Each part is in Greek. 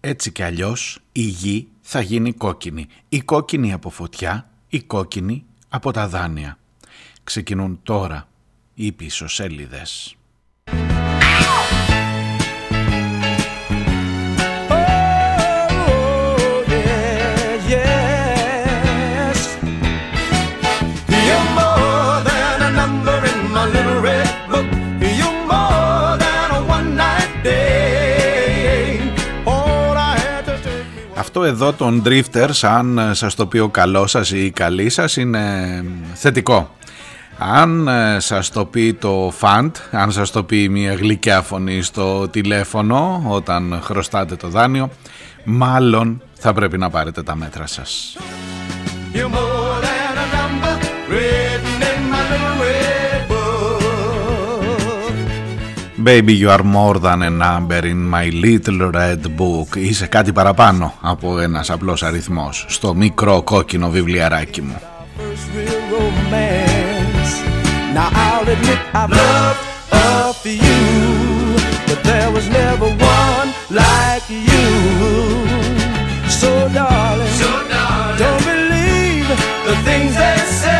Έτσι κι αλλιώς η γη θα γίνει κόκκινη. Η κόκκινη από φωτιά, η κόκκινη από τα δάνεια. Ξεκινούν τώρα οι πίσω Αυτό εδώ των drifters, αν σας το πει ο καλός σας ή η καλή σας, είναι θετικό. Αν ε, σας το πει το φαντ, αν σας το πει μια γλυκιά φωνή στο τηλέφωνο όταν χρωστάτε το δάνειο, μάλλον θα πρέπει να πάρετε τα μέτρα σας. Baby you are more than a number in my little red book Είσαι κάτι παραπάνω από ένας απλός αριθμός Στο μικρό κόκκινο βιβλιαράκι μου Now I'll admit I've loved a few, but there was never one like you. So darling, so darling don't believe the things they say.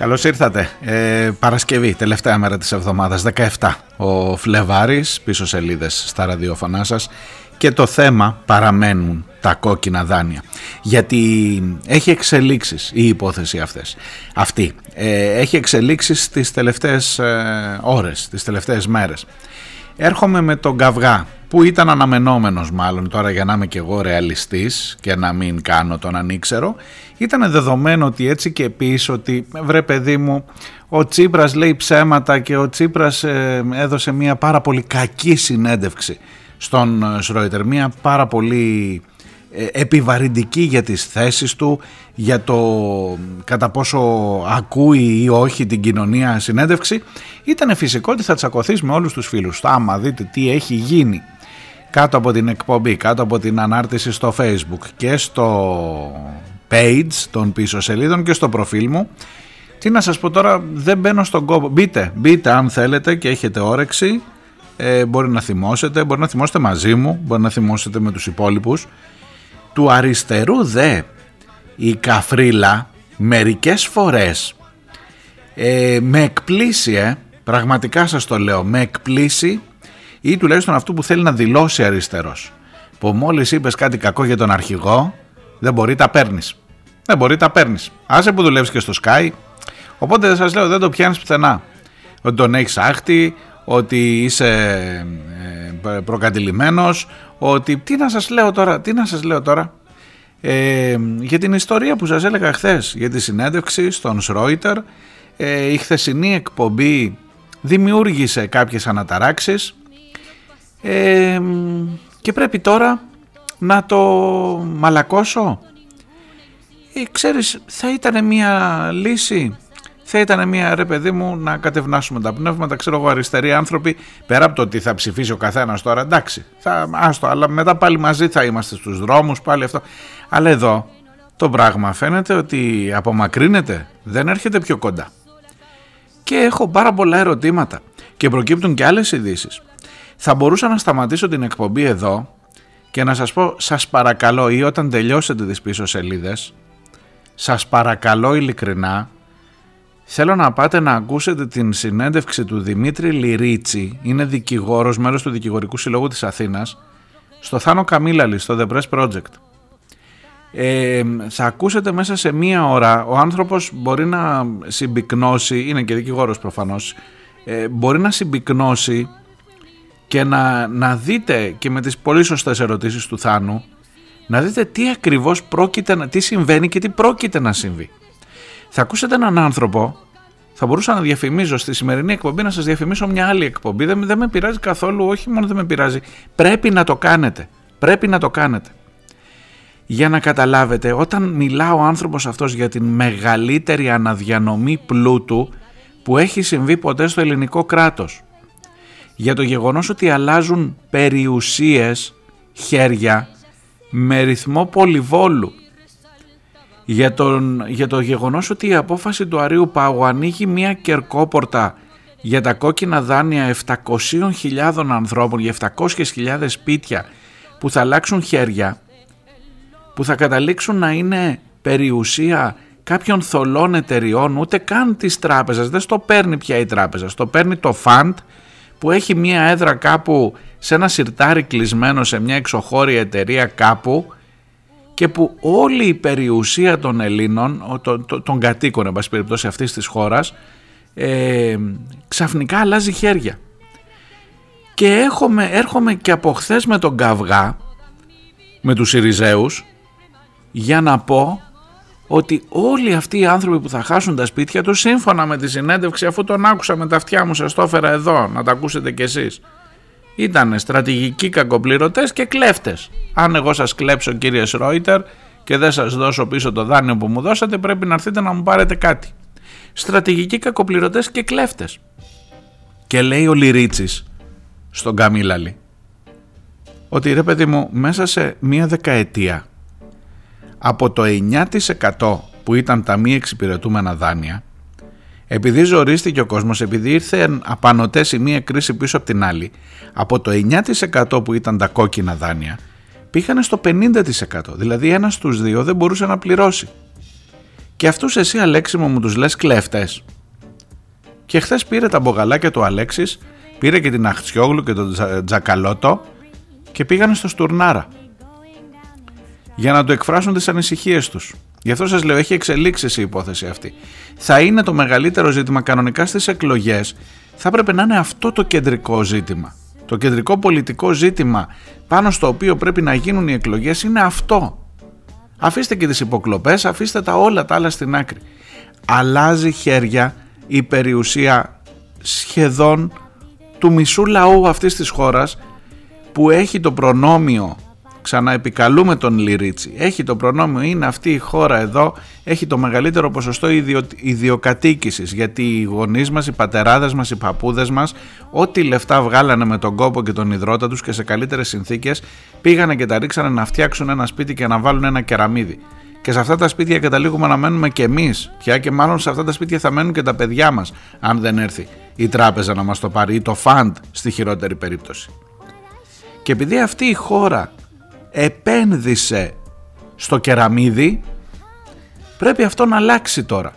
Καλώς ήρθατε. Ε, Παρασκευή, τελευταία μέρα της εβδομάδας, 17 ο Φλεβάρης, πίσω σελίδες στα ραδιόφωνά σας. Και το θέμα παραμένουν τα κόκκινα δάνεια. Γιατί έχει εξελίξεις η υπόθεση αυτές. Αυτή. Ε, έχει εξελίξεις τις τελευταίες ε, ώρες τις τελευταίες μέρες έρχομαι με τον καυγά που ήταν αναμενόμενος μάλλον τώρα για να είμαι και εγώ ρεαλιστής και να μην κάνω τον ανήξερο ήταν δεδομένο ότι έτσι και πίσω ότι βρε παιδί μου ο Τσίπρας λέει ψέματα και ο Τσίπρας ε, έδωσε μια πάρα πολύ κακή συνέντευξη στον ε, Σρόιτερ, μια πάρα πολύ ε, επιβαρυντική για τις θέσεις του, για το κατά πόσο ακούει ή όχι την κοινωνία συνέντευξη, ήταν φυσικό ότι θα τσακωθείς με όλους τους φίλους. Άμα δείτε τι έχει γίνει κάτω από την εκπομπή, κάτω από την ανάρτηση στο facebook και στο page των πίσω σελίδων και στο προφίλ μου, τι να σας πω τώρα, δεν μπαίνω στον κόπο. Μπείτε, μπείτε αν θέλετε και έχετε όρεξη. Ε, μπορεί να θυμώσετε, μπορεί να θυμώσετε μαζί μου, μπορεί να θυμώσετε με τους υπόλοιπους. Του αριστερού δε η καφρίλα μερικές φορές ε, με εκπλήσει, ε, πραγματικά σας το λέω, με εκπλήσει ή τουλάχιστον αυτού που θέλει να δηλώσει αριστερός. Που μόλις είπες κάτι κακό για τον αρχηγό, δεν μπορεί τα παίρνεις. Δεν μπορεί τα παίρνεις. Άσε που δουλεύεις και στο Sky, Οπότε σας λέω δεν το πιάνεις πουθενά. Ότι τον έχεις άχτη, ότι είσαι ε, προκατηλημένος, ότι τι να σας λέω τώρα, τι να σας λέω τώρα. Ε, για την ιστορία που σας έλεγα χθες για τη συνέντευξη στον Σρόιτερ ε, η χθεσινή εκπομπή δημιούργησε κάποιες αναταράξεις ε, και πρέπει τώρα να το μαλακώσω ε, ξέρεις θα ήταν μια λύση θα ήταν μια ρε παιδί μου να κατευνάσουμε τα πνεύματα. Ξέρω εγώ, αριστεροί άνθρωποι, πέρα από το ότι θα ψηφίσει ο καθένας τώρα, εντάξει, θα, άστο, αλλά μετά πάλι μαζί θα είμαστε στους δρόμους, πάλι αυτό. Αλλά εδώ το πράγμα φαίνεται ότι απομακρύνεται, δεν έρχεται πιο κοντά. Και έχω πάρα πολλά ερωτήματα και προκύπτουν και άλλες ειδήσεις. Θα μπορούσα να σταματήσω την εκπομπή εδώ και να σας πω σας παρακαλώ ή όταν τελειώσετε τις πίσω σελίδες σας παρακαλώ ειλικρινά Θέλω να πάτε να ακούσετε την συνέντευξη του Δημήτρη Λυρίτσι, είναι δικηγόρος, μέλος του Δικηγορικού Συλλόγου της Αθήνας, στο Θάνο Καμίλαλη, στο The Press Project. Ε, θα ακούσετε μέσα σε μία ώρα, ο άνθρωπος μπορεί να συμπυκνώσει, είναι και δικηγόρος προφανώς, ε, μπορεί να συμπυκνώσει και να, να δείτε και με τις πολύ σωστές ερωτήσεις του Θάνου, να δείτε τι ακριβώς πρόκειται, τι συμβαίνει και τι πρόκειται να συμβεί θα ακούσετε έναν άνθρωπο, θα μπορούσα να διαφημίζω στη σημερινή εκπομπή να σας διαφημίσω μια άλλη εκπομπή, δεν, δεν με πειράζει καθόλου, όχι μόνο δεν με πειράζει, πρέπει να το κάνετε, πρέπει να το κάνετε. Για να καταλάβετε, όταν μιλά ο άνθρωπος αυτός για την μεγαλύτερη αναδιανομή πλούτου που έχει συμβεί ποτέ στο ελληνικό κράτος, για το γεγονός ότι αλλάζουν περιουσίες, χέρια, με ρυθμό πολυβόλου, για, τον, για το γεγονός ότι η απόφαση του Αρίου Πάγου ανοίγει μια κερκόπορτα για τα κόκκινα δάνεια 700.000 ανθρώπων, για 700.000 σπίτια που θα αλλάξουν χέρια, που θα καταλήξουν να είναι περιουσία κάποιων θολών εταιριών, ούτε καν της τράπεζας, δεν στο παίρνει πια η τράπεζα, στο παίρνει το φαντ που έχει μια έδρα κάπου σε ένα σιρτάρι κλεισμένο σε μια εξωχώρια εταιρεία κάπου και που όλη η περιουσία των Ελλήνων, των, κατοίκων εν πάση περιπτώσει αυτής της χώρας, ε, ξαφνικά αλλάζει χέρια. Και έρχομαι, έρχομαι και από χθες με τον Καυγά, με τους Ιριζέους, για να πω ότι όλοι αυτοί οι άνθρωποι που θα χάσουν τα σπίτια τους σύμφωνα με τη συνέντευξη αφού τον άκουσα με τα αυτιά μου σας το έφερα εδώ να τα ακούσετε κι εσείς ήταν στρατηγικοί κακοπληρωτές και κλέφτες. Αν εγώ σας κλέψω κύριε Σρόιτερ και δεν σας δώσω πίσω το δάνειο που μου δώσατε πρέπει να έρθετε να μου πάρετε κάτι. Στρατηγικοί κακοπληρωτές και κλέφτες. Και λέει ο Λυρίτσης στον Καμίλαλη ότι ρε παιδί μου μέσα σε μία δεκαετία από το 9% που ήταν τα μη εξυπηρετούμενα δάνεια, επειδή ζορίστηκε ο κόσμος, επειδή ήρθε απανοτές η μία κρίση πίσω από την άλλη, από το 9% που ήταν τα κόκκινα δάνεια, πήγανε στο 50%. Δηλαδή ένας στους δύο δεν μπορούσε να πληρώσει. Και αυτούς εσύ Αλέξιμο μου τους λες κλέφτες. Και χθες πήρε τα μπογαλάκια του Αλέξης, πήρε και την Αχτσιόγλου και τον Τζακαλώτο και πήγανε στο Στουρνάρα για να το εκφράσουν τις ανησυχίες τους. Γι' αυτό σας λέω, έχει εξελίξει η υπόθεση αυτή. Θα είναι το μεγαλύτερο ζήτημα κανονικά στις εκλογές, θα έπρεπε να είναι αυτό το κεντρικό ζήτημα. Το κεντρικό πολιτικό ζήτημα πάνω στο οποίο πρέπει να γίνουν οι εκλογές είναι αυτό. Αφήστε και τις υποκλοπές, αφήστε τα όλα τα άλλα στην άκρη. Αλλάζει χέρια η περιουσία σχεδόν του μισού λαού αυτής της χώρας που έχει το προνόμιο Ξαναεπικαλούμε τον Λυρίτσι. Έχει το προνόμιο, είναι αυτή η χώρα εδώ, έχει το μεγαλύτερο ποσοστό ιδιο, ιδιοκατοίκησης, γιατί οι γονείς μας, οι πατεράδες μας, οι παππούδες μας, ό,τι λεφτά βγάλανε με τον κόπο και τον υδρότα τους και σε καλύτερες συνθήκες, πήγανε και τα ρίξανε να φτιάξουν ένα σπίτι και να βάλουν ένα κεραμίδι. Και σε αυτά τα σπίτια καταλήγουμε να μένουμε και εμείς πια και μάλλον σε αυτά τα σπίτια θα μένουν και τα παιδιά μας, αν δεν έρθει η τράπεζα να μας το πάρει ή το φαντ στη χειρότερη περίπτωση. Και επειδή αυτή η χώρα επένδυσε στο κεραμίδι πρέπει αυτό να αλλάξει τώρα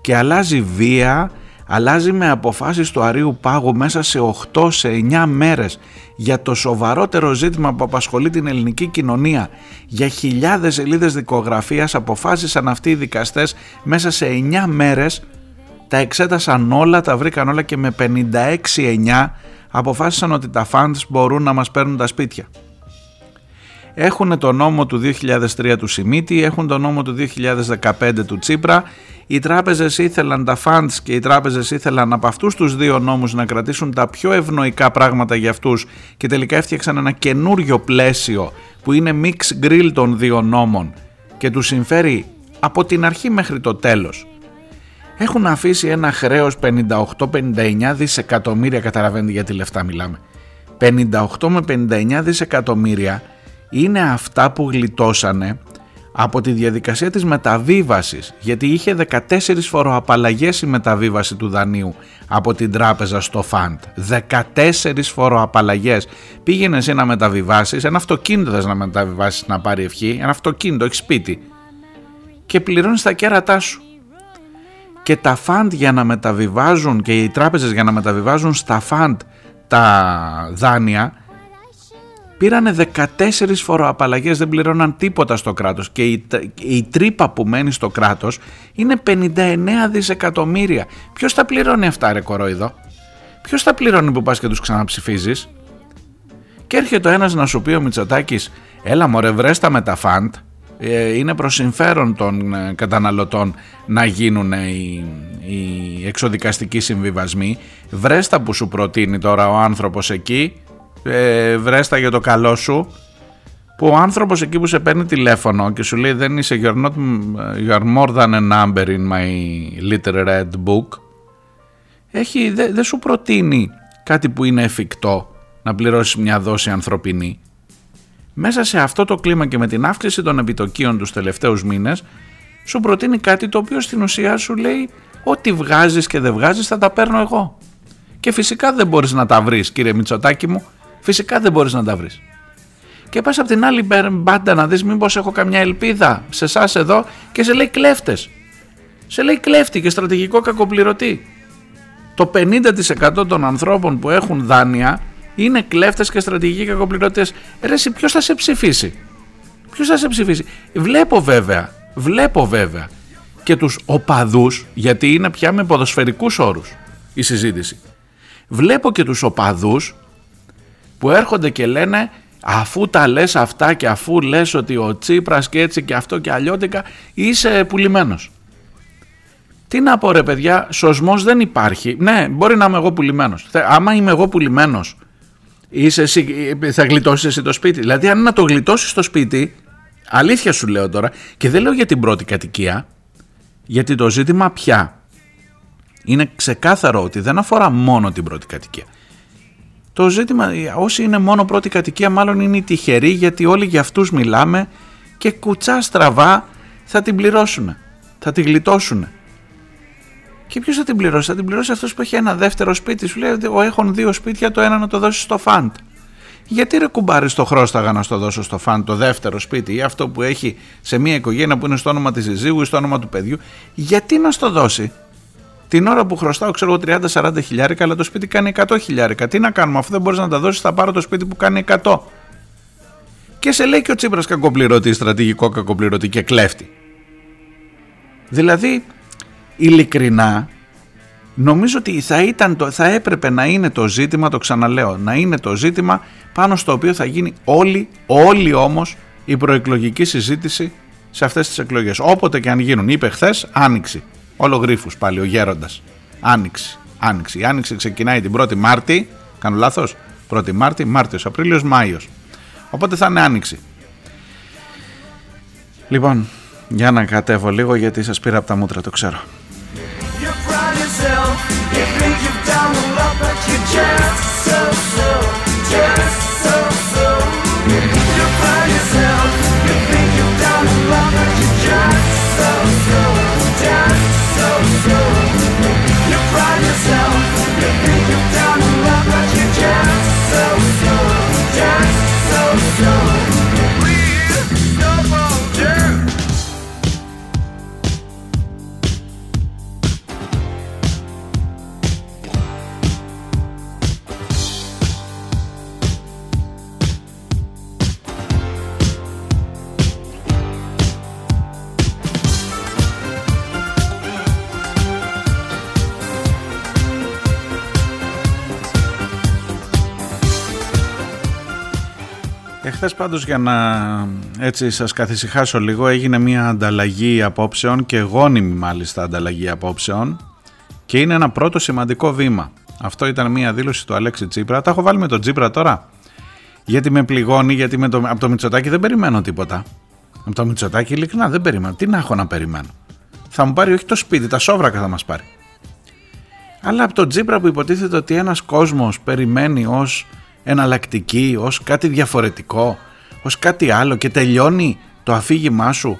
και αλλάζει βία αλλάζει με αποφάσεις του Αρίου Πάγου μέσα σε 8 σε 9 μέρες για το σοβαρότερο ζήτημα που απασχολεί την ελληνική κοινωνία για χιλιάδες σελίδες δικογραφίας αποφάσισαν αυτοί οι δικαστές μέσα σε 9 μέρες τα εξέτασαν όλα, τα βρήκαν όλα και με 56-9 αποφάσισαν ότι τα funds μπορούν να μας παίρνουν τα σπίτια. Έχουν το νόμο του 2003 του Σιμίτη, έχουν το νόμο του 2015 του Τσίπρα. Οι τράπεζες ήθελαν τα funds και οι τράπεζες ήθελαν από αυτούς τους δύο νόμους να κρατήσουν τα πιο ευνοϊκά πράγματα για αυτούς και τελικά έφτιαξαν ένα καινούριο πλαίσιο που είναι mix grill των δύο νόμων και τους συμφέρει από την αρχή μέχρι το τέλος. Έχουν αφήσει ένα χρέος 58-59 δισεκατομμύρια, καταλαβαίνετε για τι λεφτά μιλάμε. 58 με 59 δισεκατομμύρια είναι αυτά που γλιτώσανε από τη διαδικασία της μεταβίβασης γιατί είχε 14 φοροαπαλλαγές η μεταβίβαση του δανείου από την τράπεζα στο φαντ. 14 φοροαπαλλαγές. Πήγαινε εσύ να μεταβιβάσεις ένα αυτοκίνητο θες να μεταβιβάσεις να πάρει ευχή ένα αυτοκίνητο, έχεις σπίτι. Και πληρώνεις τα κέρατά σου. Και τα φαντ για να μεταβιβάζουν και οι τράπεζες για να μεταβιβάζουν στα φαντ τα δάνεια πήρανε 14 φοροαπαλλαγές, δεν πληρώναν τίποτα στο κράτος και η, η τρύπα που μένει στο κράτος είναι 59 δισεκατομμύρια. Ποιος τα πληρώνει αυτά ρε κορόιδο, ποιος τα πληρώνει που πας και τους ξαναψηφίζεις; Και έρχεται ο ένας να σου πει ο Μητσοτάκης, έλα μωρέ βρέστα με τα φαντ, ε, είναι προς συμφέρον των ε, καταναλωτών να γίνουν οι, οι εξοδικαστικοί συμβιβασμοί. Βρέστα που σου προτείνει τώρα ο άνθρωπος εκεί ε, βρέστα για το καλό σου που ο άνθρωπος εκεί που σε παίρνει τηλέφωνο και σου λέει δεν είσαι you're, not, you are more than a number in my little red book έχει, δεν δε σου προτείνει κάτι που είναι εφικτό να πληρώσεις μια δόση ανθρωπινή μέσα σε αυτό το κλίμα και με την αύξηση των επιτοκίων τους τελευταίους μήνες σου προτείνει κάτι το οποίο στην ουσία σου λέει ό,τι βγάζεις και δεν βγάζεις θα τα παίρνω εγώ. Και φυσικά δεν μπορείς να τα βρεις κύριε Μητσοτάκη μου, φυσικά δεν μπορείς να τα βρεις. Και πας από την άλλη μπάντα να δεις μήπως έχω καμιά ελπίδα σε εσάς εδώ και σε λέει κλέφτες. Σε λέει κλέφτη και στρατηγικό κακοπληρωτή. Το 50% των ανθρώπων που έχουν δάνεια είναι κλέφτες και στρατηγικοί κακοπληρωτές. Ρε εσύ ποιος θα σε ψηφίσει; Ποιος θα σε ψηφίσει; Βλέπω βέβαια, βλέπω βέβαια και τους οπαδούς, γιατί είναι πια με ποδοσφαιρικούς όρους η συζήτηση. Βλέπω και τους οπαδούς που έρχονται και λένε αφού τα λες αυτά και αφού λες ότι ο Τσίπρας και έτσι και αυτό και αλλιώτικα είσαι πουλημένος. Τι να πω ρε παιδιά, σωσμός δεν υπάρχει. Ναι, μπορεί να είμαι εγώ πουλημένος. Άμα είμαι εγώ πουλημένος, είσαι εσύ, θα γλιτώσεις εσύ το σπίτι. Δηλαδή αν να το γλιτώσεις το σπίτι, αλήθεια σου λέω τώρα, και δεν λέω για την πρώτη κατοικία, γιατί το ζήτημα πια είναι ξεκάθαρο ότι δεν αφορά μόνο την πρώτη κατοικία. Το ζήτημα, όσοι είναι μόνο πρώτη κατοικία μάλλον είναι οι τυχεροί γιατί όλοι για αυτούς μιλάμε και κουτσά στραβά θα την πληρώσουν, θα την γλιτώσουν. Και ποιος θα την πληρώσει, θα την πληρώσει αυτός που έχει ένα δεύτερο σπίτι. Σου λέει: Εγώ έχω δύο σπίτια, το ένα να το δώσει στο φαντ. Γιατί ρε κουμπάρεις το χρόσταγα να στο δώσω στο φαντ το δεύτερο σπίτι ή αυτό που έχει σε μια οικογένεια που είναι στο όνομα της συζύγου ή στο όνομα του παιδιού, γιατί να στο δώσει; Την ώρα που χρωστάω, ξέρω εγώ 30-40 χιλιάρικα, αλλά το σπίτι κάνει 100 χιλιάρικα. Τι να κάνουμε, αφού δεν μπορείς να τα δώσεις, θα πάρω το σπίτι που κάνει 100. Και σε λέει και ο Τσίπρας κακοπληρωτής, στρατηγικό κακοπληρωτή και κλέφτη. Δηλαδή, ειλικρινά, νομίζω ότι θα, ήταν το, θα έπρεπε να είναι το ζήτημα, το ξαναλέω, να είναι το ζήτημα πάνω στο οποίο θα γίνει όλη, όλη όμως η προεκλογική συζήτηση σε αυτές τις εκλογές. Όποτε και αν γίνουν, είπε χθες, άνοιξη. Όλο γρίφους πάλι, ο γέροντας. Άνοιξη. Άνοιξη. Η άνοιξη ξεκινάει την 1η Μάρτη. Κάνω λάθος; 1η Μάρτη, Μάρτιος, Απρίλιος, Μάιος. Οπότε θα είναι άνοιξη. Λοιπόν, για να κατέβω λίγο γιατί σας πήρα από τα μούτρα, το ξέρω. myself Εχθές πάντως για να έτσι σας καθησυχάσω λίγο έγινε μια ανταλλαγή απόψεων και γόνιμη μάλιστα ανταλλαγή απόψεων και είναι ένα πρώτο σημαντικό βήμα. Αυτό ήταν μια δήλωση του Αλέξη Τσίπρα. Τα έχω βάλει με τον Τσίπρα τώρα; Γιατί με πληγώνει, γιατί με το, από το Μητσοτάκι δεν περιμένω τίποτα. Από το Μητσοτάκι ειλικρινά δεν περιμένω. Τι να έχω να περιμένω. Θα μου πάρει όχι το σπίτι, τα σόβρακα θα μας πάρει. Αλλά από τον Τσίπρα που υποτίθεται ότι ένας κόσμος περιμένει ως εναλλακτική, ως κάτι διαφορετικό, ως κάτι άλλο και τελειώνει το αφήγημά σου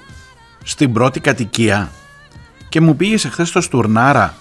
στην πρώτη κατοικία. Και μου πήγες χθε στο Στουρνάρα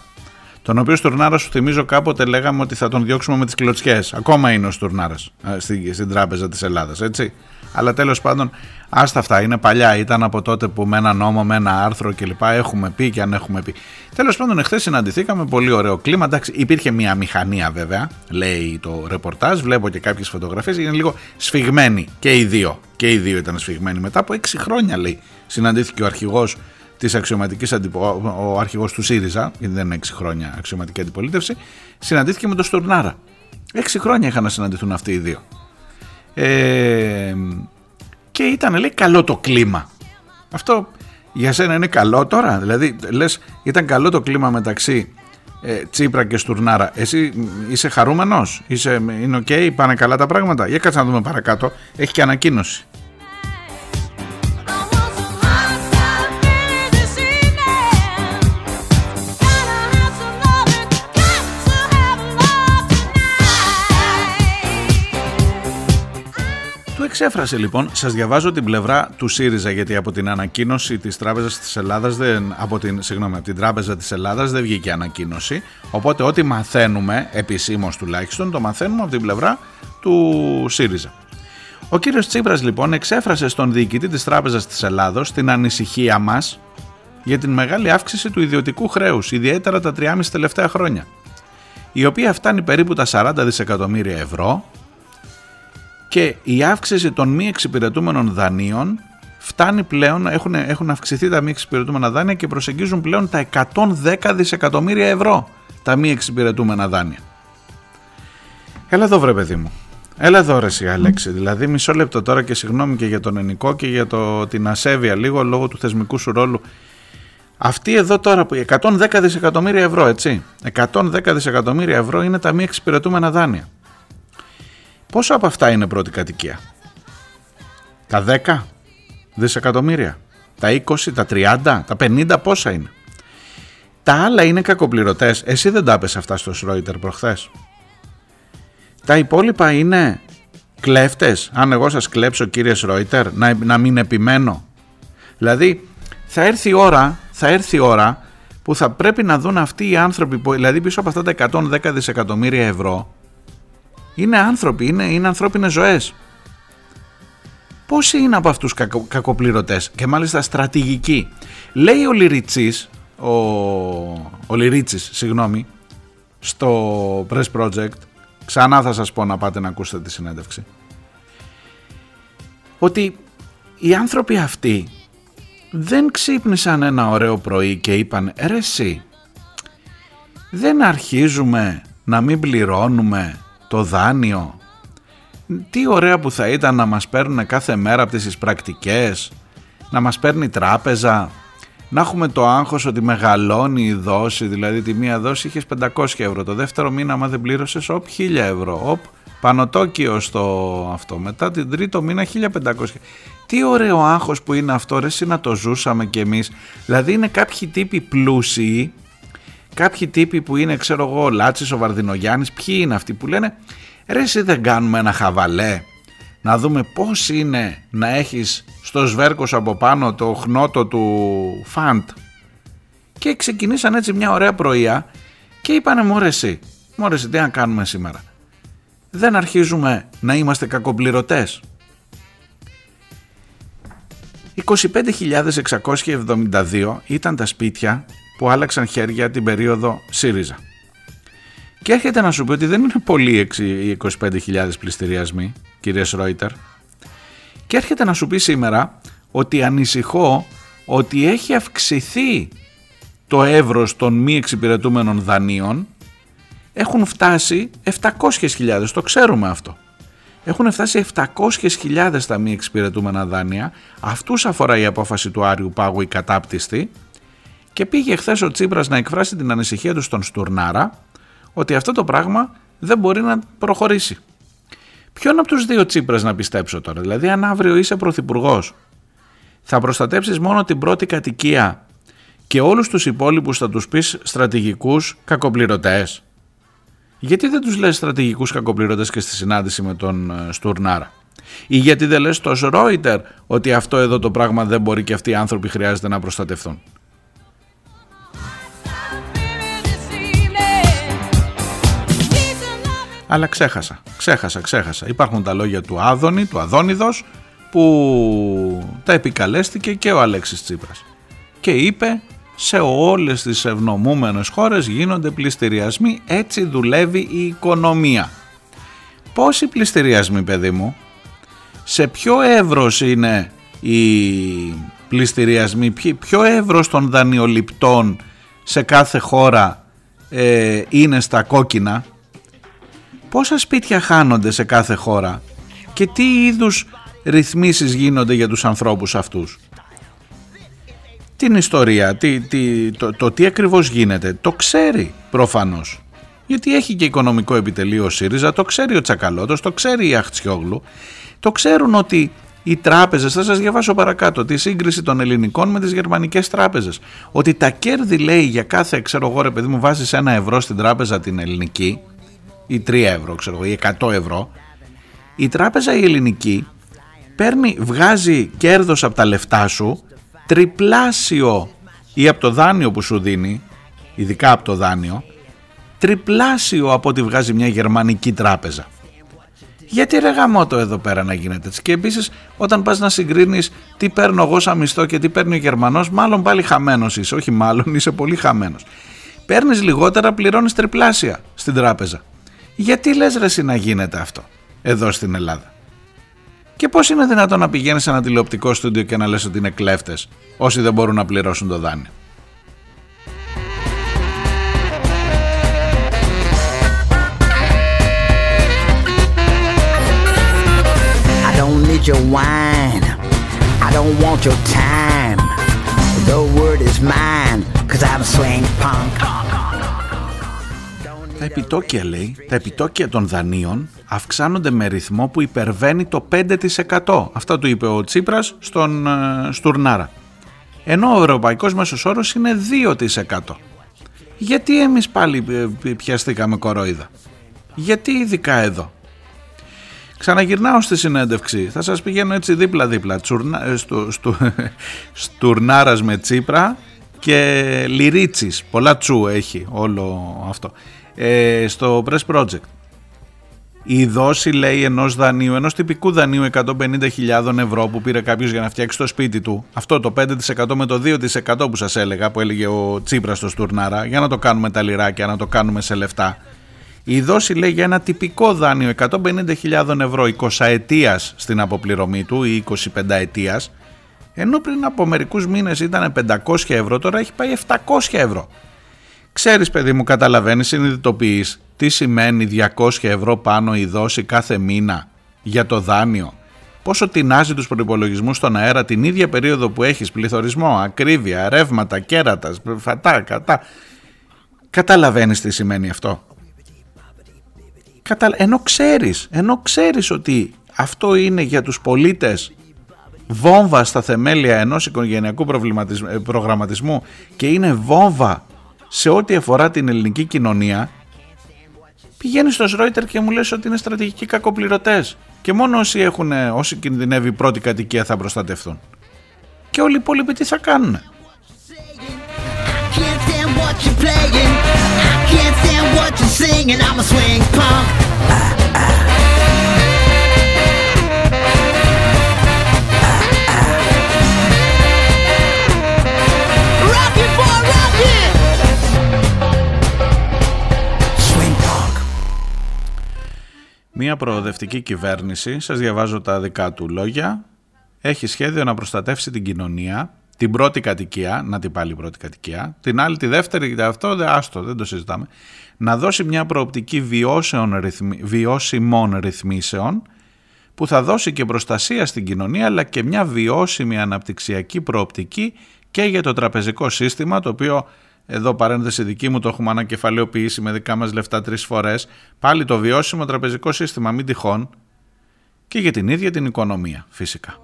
τον οποίο Στουρνάρα σου θυμίζω κάποτε λέγαμε ότι θα τον διώξουμε με τις κλωτσιές. Ακόμα είναι ο Στουρνάρας στην, στην τράπεζα της Ελλάδας έτσι. Αλλά τέλος πάντων άστα αυτά είναι παλιά ήταν από τότε που με ένα νόμο, με ένα άρθρο κλπ έχουμε πει και αν έχουμε πει τέλος πάντων εχθές συναντηθήκαμε πολύ ωραίο κλίμα εντάξει υπήρχε μια μηχανία βέβαια λέει το ρεπορτάζ βλέπω και κάποιες φωτογραφίες είναι λίγο σφιγμένοι και οι δύο και οι δύο ήταν σφιγμένοι μετά από έξι χρόνια λέει συναντήθηκε ο αρχηγός της αξιωματικής αντιπο... ο αρχηγός του ΣΥΡΙΖΑ, γιατί δεν είναι έξι χρόνια αξιωματική αντιπολίτευση, συναντήθηκε με τον Στουρνάρα. Έξι χρόνια είχαν να συναντηθούν αυτοί οι δύο. Ε, και ήταν λέει καλό το κλίμα. Αυτό για σένα είναι καλό τώρα; Δηλαδή λες ήταν καλό το κλίμα μεταξύ ε, Τσίπρα και Στουρνάρα. Εσύ είσαι χαρούμενος, είσαι, είναι ok, okay, πάνε καλά τα πράγματα; Για κάτσε να δούμε παρακάτω. Έχει και ανακοίνωση. Εξέφρασε λοιπόν, σας διαβάζω την πλευρά του ΣΥΡΙΖΑ γιατί από την ανακοίνωση της Τράπεζας της Ελλάδας, δεν, από την, συγγνώμη, από την Τράπεζα της Ελλάδας δεν βγήκε ανακοίνωση, οπότε ό,τι μαθαίνουμε, επισήμως τουλάχιστον, το μαθαίνουμε από την πλευρά του ΣΥΡΙΖΑ. Ο κύριος Τσίπρας λοιπόν εξέφρασε στον διοικητή της Τράπεζας της Ελλάδος την ανησυχία μας για την μεγάλη αύξηση του ιδιωτικού χρέους, ιδιαίτερα τα 3,5 τελευταία χρόνια, η οποία φτάνει περίπου τα 40 δισεκατομμύρια ευρώ και η αύξηση των μη εξυπηρετούμενων δανείων φτάνει πλέον, έχουν, έχουν αυξηθεί τα μη εξυπηρετούμενα δάνεια και προσεγγίζουν πλέον τα 110 δισεκατομμύρια ευρώ τα μη εξυπηρετούμενα δάνεια. Έλα εδώ βρε παιδί μου. Έλα εδώ ρε εσύ Αλέξη. Δηλαδή μισό λεπτό τώρα και συγγνώμη και για τον ενικό και για το, την ασέβεια λίγο λόγω του θεσμικού σου ρόλου. Αυτή εδώ τώρα που 110 δισεκατομμύρια ευρώ έτσι. 110 δισεκατομμύρια ευρώ είναι τα μη εξυπηρετούμενα δάνεια. Πόσο από αυτά είναι πρώτη κατοικία; Τα 10 δισεκατομμύρια. Τα 20, τα 30, τα 50 πόσα είναι; Τα άλλα είναι κακοπληρωτές. Εσύ δεν τα πες αυτά στο Σρόιτερ προχθές. Τα υπόλοιπα είναι κλέφτες. Αν εγώ σας κλέψω κύριε Σρόιτερ να, να μην επιμένω. Δηλαδή θα έρθει η ώρα, θα έρθει η ώρα που θα πρέπει να δουν αυτοί οι άνθρωποι, δηλαδή πίσω από αυτά τα 110 δισεκατομμύρια ευρώ, είναι άνθρωποι, είναι, είναι ανθρώπινες ζωές. Πόσοι είναι από αυτούς κακο, κακοπληρωτές και μάλιστα στρατηγικοί; Λέει ο Λυριτσής, ο, ο Λυρίτσης, συγγνώμη, στο Press Project, ξανά θα σας πω να πάτε να ακούσετε τη συνέντευξη, ότι οι άνθρωποι αυτοί δεν ξύπνησαν ένα ωραίο πρωί και είπαν «Ρε εσύ, δεν αρχίζουμε να μην πληρώνουμε το δάνειο. Τι ωραία που θα ήταν να μας παίρνουν κάθε μέρα από τις πρακτικές, να μας παίρνει τράπεζα, να έχουμε το άγχος ότι μεγαλώνει η δόση, δηλαδή τη μία δόση είχες 500 ευρώ, το δεύτερο μήνα άμα δεν πλήρωσες, όπ 1000 ευρώ, όπ πανωτόκιο στο αυτό, μετά την τρίτο μήνα 1500 τι ωραίο άγχος που είναι αυτό, ρε, να το ζούσαμε κι εμείς. Δηλαδή είναι κάποιοι τύποι πλούσιοι κάποιοι τύποι που είναι ξέρω εγώ ο Λάτσης, ο Βαρδινογιάννης, ποιοι είναι αυτοί που λένε ρε εσύ δεν κάνουμε ένα χαβαλέ να δούμε πώς είναι να έχεις στο σβέρκος από πάνω το χνότο του φαντ και ξεκινήσαν έτσι μια ωραία πρωία και είπανε μωρέ εσύ, μωρέ εσύ τι να κάνουμε σήμερα; Δεν αρχίζουμε να είμαστε κακοπληρωτές 25.672 ήταν τα σπίτια που άλλαξαν χέρια την περίοδο ΣΥΡΙΖΑ. Και έρχεται να σου πει ότι δεν είναι πολλοί οι 25.000 πληστηριασμοί, κύριε Ρόιτερ. Και έρχεται να σου πει σήμερα ότι ανησυχώ ότι έχει αυξηθεί το εύρος των μη εξυπηρετούμενων δανείων έχουν φτάσει 700.000, το ξέρουμε αυτό. Έχουν φτάσει 700.000 τα μη εξυπηρετούμενα δάνεια, αυτούς αφορά η απόφαση του Άριου Πάγου η κατάπτυστη και πήγε χθες ο Τσίπρας να εκφράσει την ανησυχία του στον Στουρνάρα ότι αυτό το πράγμα δεν μπορεί να προχωρήσει. Ποιον από τους δύο Τσίπρας να πιστέψω τώρα, δηλαδή αν αύριο είσαι πρωθυπουργός, θα προστατέψεις μόνο την πρώτη κατοικία και όλους τους υπόλοιπους θα τους πεις στρατηγικούς κακοπληρωτές; Γιατί δεν τους λες στρατηγικούς κακοπληρωτές και στη συνάντηση με τον ε, Στουρνάρα; Ή γιατί δεν λες στο Ρόιτερ ότι αυτό εδώ το πράγμα δεν μπορεί και αυτοί οι άνθρωποι χρειάζεται να προστατευτούν. Αλλά ξέχασα, ξέχασα, ξέχασα. Υπάρχουν τα λόγια του Άδωνη, του Αδόνιδος, που τα επικαλέστηκε και ο Αλέξης Τσίπρας. Και είπε σε όλες τις ευνομούμενες χώρες γίνονται πληστηριασμοί, έτσι δουλεύει η οικονομία. Πόσοι πληστηριασμοί παιδί μου, σε ποιο εύρος είναι οι πληστηριασμοί, ποιο εύρος των δανειοληπτών σε κάθε χώρα ε, είναι στα κόκκινα, πόσα σπίτια χάνονται σε κάθε χώρα; Και τι είδους ρυθμίσεις γίνονται για τους ανθρώπους αυτούς; Την ιστορία, τι, τι, το, το τι ακριβώς γίνεται, το ξέρει προφανώς. Γιατί έχει και οικονομικό επιτελείο ο ΣΥΡΙΖΑ, το ξέρει ο Τσακαλώτος, το ξέρει η Αχτσιόγλου. Το ξέρουν ότι οι τράπεζες, θα σας διαβάσω παρακάτω, τη σύγκριση των ελληνικών με τις γερμανικές τράπεζες. Ότι τα κέρδη λέει για κάθε, ξέρω εγώ ρε παιδί μου, βάζεις ένα ευρώ στην τράπεζα την ελληνική, ή 3 ευρώ, ξέρω εγώ, ή 100 ευρώ, η τράπεζα η ελληνική παίρνει, βγάζει κέρδος από τα λεφτά σου τριπλάσιο ή από το δάνειο που σου δίνει, ειδικά από το δάνειο, τριπλάσιο από ό,τι βγάζει μια γερμανική τράπεζα. Γιατί ρε γαμώτο εδώ πέρα να γίνεται έτσι. Και επίσης, όταν πας να συγκρίνεις τι παίρνω εγώ σαν μισθό και τι παίρνει ο Γερμανός, μάλλον πάλι χαμένος είσαι. Όχι, μάλλον είσαι πολύ χαμένος. Παίρνεις λιγότερα, πληρώνεις τριπλάσια στην τράπεζα. Γιατί λες ρε εσύ να γίνεται αυτό εδώ στην Ελλάδα; Και πώς είναι δυνατόν να πηγαίνεις σε ένα τηλεοπτικό στούντιο και να λες ότι είναι κλέφτες όσοι δεν μπορούν να πληρώσουν το δάνειο; your wine. I don't want your time. The word is mine, cause I'm swing punk. Τα επιτόκια λέει, τα επιτόκια των δανείων αυξάνονται με ρυθμό που υπερβαίνει το 5%. Αυτό του είπε ο Τσίπρας στον ε, Στουρνάρα. Ενώ ο ευρωπαϊκός μέσος όρος είναι 2%. Γιατί εμείς πάλι ε, πιαστήκαμε κορόιδα; Γιατί ειδικά εδώ; Ξαναγυρνάω στη συνέντευξη. Θα σας πηγαίνω έτσι δίπλα-δίπλα. Ε, στουρνάρας με Τσίπρα και Λυρίτσης. Πολλά τσου έχει όλο αυτό. Ε, στο Press Project. Η δόση λέει ενός δανείου, ενός τυπικού δανείου 150.000 ευρώ που πήρε κάποιος για να φτιάξει το σπίτι του. Αυτό το 5% με το 2% που σας έλεγα, που έλεγε ο Τσίπρας στο Στουρνάρα, για να το κάνουμε τα λιράκια, να το κάνουμε σε λεφτά. Η δόση λέει για ένα τυπικό δάνειο 150.000 ευρώ 20 ετία στην αποπληρωμή του ή 25 ετία, ενώ πριν από μερικούς μήνες ήταν 500 ευρώ, τώρα έχει πάει 700 ευρώ. Ξέρεις παιδί μου, καταλαβαίνεις, συνειδητοποιείς τι σημαίνει 200 ευρώ πάνω η δόση κάθε μήνα για το δάνειο. Πόσο τεινάζει τους προπολογισμού στον αέρα την ίδια περίοδο που έχεις πληθωρισμό, ακρίβεια, ρεύματα, κέρατας, φατά, κατά. Καταλαβαίνεις τι σημαίνει αυτό. Ενώ ξέρεις, ενώ ξέρεις ότι αυτό είναι για τους πολίτες βόμβα στα θεμέλια ενός οικογενειακού προγραμματισμού και είναι βόμβα σε ό,τι αφορά την ελληνική κοινωνία πηγαίνεις στο Σρόιτερ και μου λες ότι είναι στρατηγικοί κακοπληρωτές. Και μόνο όσοι, έχουν, όσοι κινδυνεύει η πρώτη κατοικία θα προστατευτούν. Και όλοι οι υπόλοιποι τι θα κάνουν Μία προοδευτική κυβέρνηση, σας διαβάζω τα δικά του λόγια, έχει σχέδιο να προστατεύσει την κοινωνία, την πρώτη κατοικία, να την πάλι πρώτη κατοικία, την άλλη τη δεύτερη, αυτό δεν άστο, δεν το συζητάμε, να δώσει μια προοπτική βιώσιμων ρυθμίσεων που θα δώσει και προστασία στην κοινωνία αλλά και μια βιώσιμη αναπτυξιακή προοπτική και για το τραπεζικό σύστημα το οποίο εδώ παρένθεση δική μου το έχουμε ανακεφαλαιοποιήσει με δικά μας λεφτά τρεις φορές, πάλι το βιώσιμο τραπεζικό σύστημα μην τυχόν. Και για την ίδια την οικονομία φυσικά.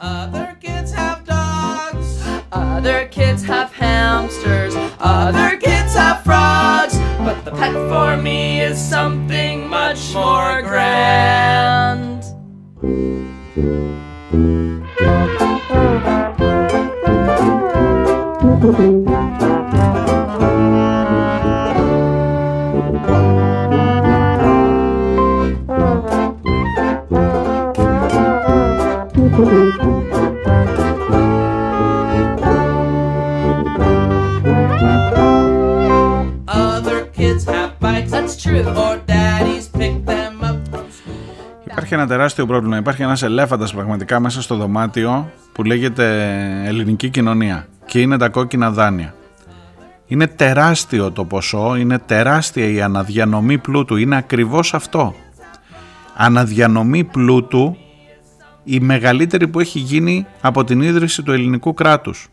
Other kids have dogs, other kids have hamsters, other kids have frogs, but the pet for me is something much more grand. Υπάρχει ένα τεράστιο πρόβλημα. Υπάρχει ένας ελέφαντας πραγματικά μέσα στο δωμάτιο που λέγεται ελληνική κοινωνία και είναι τα κόκκινα δάνεια. Είναι τεράστιο το ποσό, είναι τεράστια η αναδιανομή πλούτου, είναι ακριβώς αυτό. Αναδιανομή πλούτου η μεγαλύτερη που έχει γίνει από την ίδρυση του ελληνικού κράτους.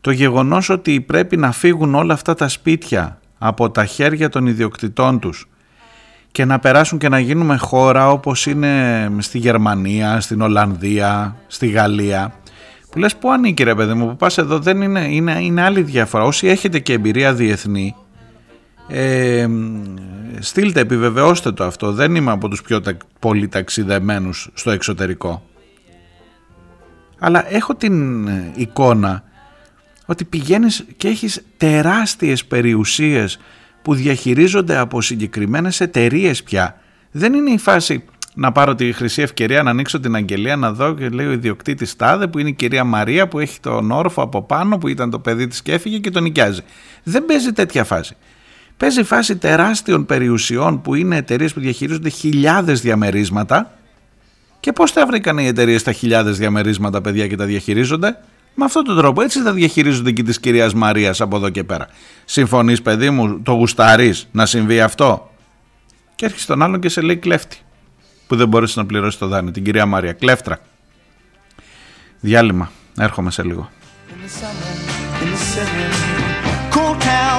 Το γεγονός ότι πρέπει να φύγουν όλα αυτά τα σπίτια από τα χέρια των ιδιοκτητών τους και να περάσουν και να γίνουμε χώρα όπως είναι στη Γερμανία, στην Ολλανδία, στη Γαλλία που λες που ανήκει ρε παιδί μου που πας εδώ δεν είναι, είναι, είναι άλλη διαφορά όσοι έχετε και εμπειρία διεθνή Ε, στείλτε, επιβεβαιώστε το αυτό. Δεν είμαι από τους πιο πολύ ταξιδεμένους στο εξωτερικό. Αλλά έχω την ε, εικόνα ότι πηγαίνεις και έχεις τεράστιες περιουσίες που διαχειρίζονται από συγκεκριμένες εταιρείες πια. Δεν είναι η φάση να πάρω τη χρυσή ευκαιρία να ανοίξω την αγγελία να δω και λέει ο ιδιοκτήτης Τάδε που είναι η κυρία Μαρία που έχει τον όροφο από πάνω που ήταν το παιδί της και έφυγε και τον νοικιάζει. Δεν παίζει τέτοια φάση. Παίζει φάση τεράστιων περιουσιών που είναι εταιρείες που διαχειρίζονται χιλιάδες διαμερίσματα και πώς τα βρήκαν οι εταιρείες τα χιλιάδες διαμερίσματα παιδιά και τα διαχειρίζονται; Με αυτόν τον τρόπο έτσι θα διαχειρίζονται και της κυρίας Μαρίας από εδώ και πέρα. Συμφωνείς, παιδί μου, το γουστάρεις να συμβεί αυτό; Και έρχεσαι τον άλλον και σε λέει κλέφτη. Που δεν μπορείς να πληρώσεις το δάνειο. Την κυρία Μαρία. Κλέφτρα. Διάλειμμα. Έρχομαι σε λίγο.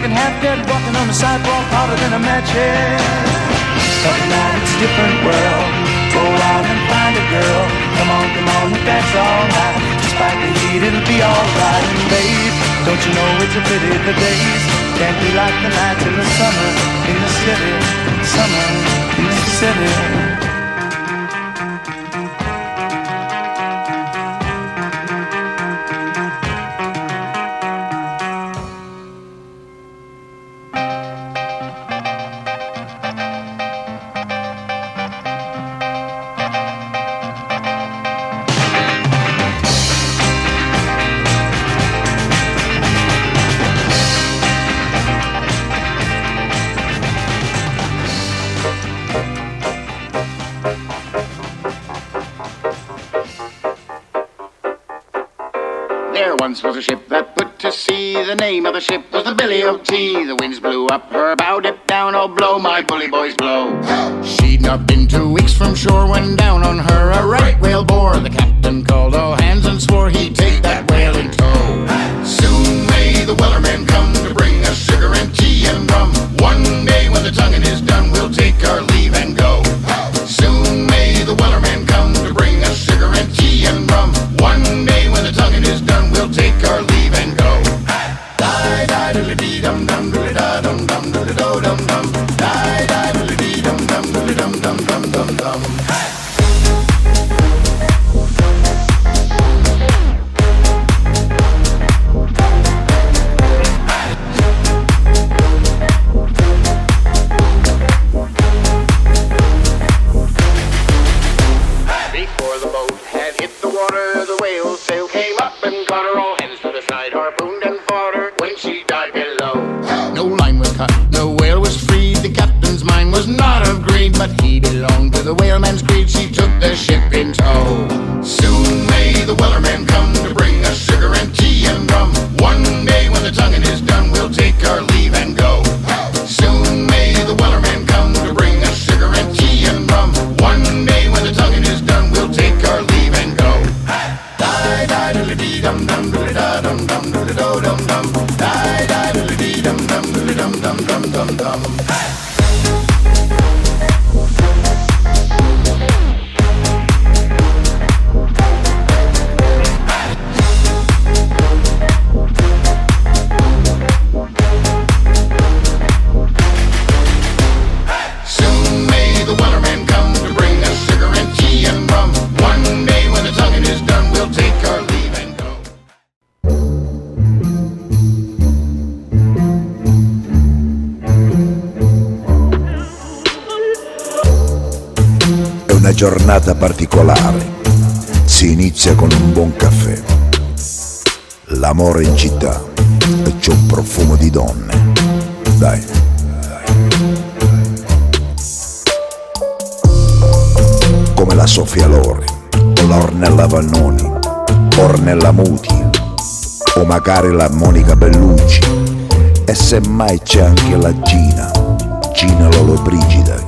People looking half dead, walking on the sidewalk harder than a match head. But now it's a different world. Go out and find a girl. Come on, come on, and dance all night. Despite the heat, it'll be alright. And babe, don't you know it's a pity the days can't be like the nights in the summer in the city. Summer in the city. C'è un profumo di donne. Dai. Come la Sofia Lore, o la Ornella Vannoni, Ornella Muti, o magari la Monica Bellucci. E semmai c'è anche la Gina, Gina Lollobrigida,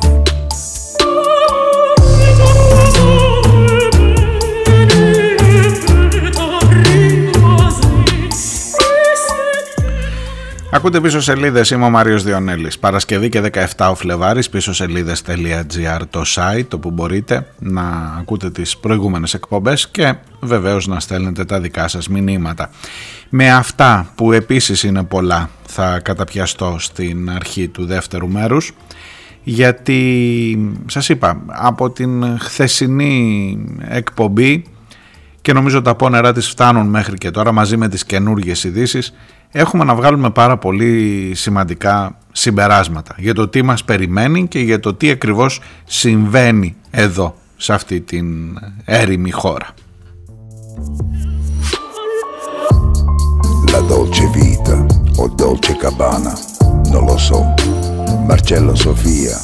Ακούτε πίσω σελίδες, είμαι ο Μάριος Διονέλης. Παρασκευή και 17 ο Φλεβάρης, πίσω σελίδες.gr το site, όπου μπορείτε να ακούτε τις προηγούμενες εκπομπές και βεβαίως να στέλνετε τα δικά σας μηνύματα. Με αυτά που επίσης είναι πολλά θα καταπιαστώ στην αρχή του δεύτερου μέρους γιατί σας είπα από την χθεσινή εκπομπή και νομίζω τα πόνερά της φτάνουν μέχρι και τώρα μαζί με τις καινούργιες ειδήσεις έχουμε να βγάλουμε πάρα πολύ σημαντικά συμπεράσματα για το τι μας περιμένει και για το τι ακριβώς συμβαίνει εδώ σε αυτή την έρημη χώρα. La dolce vita o dolce cabana, non lo so. Marcello Sofia,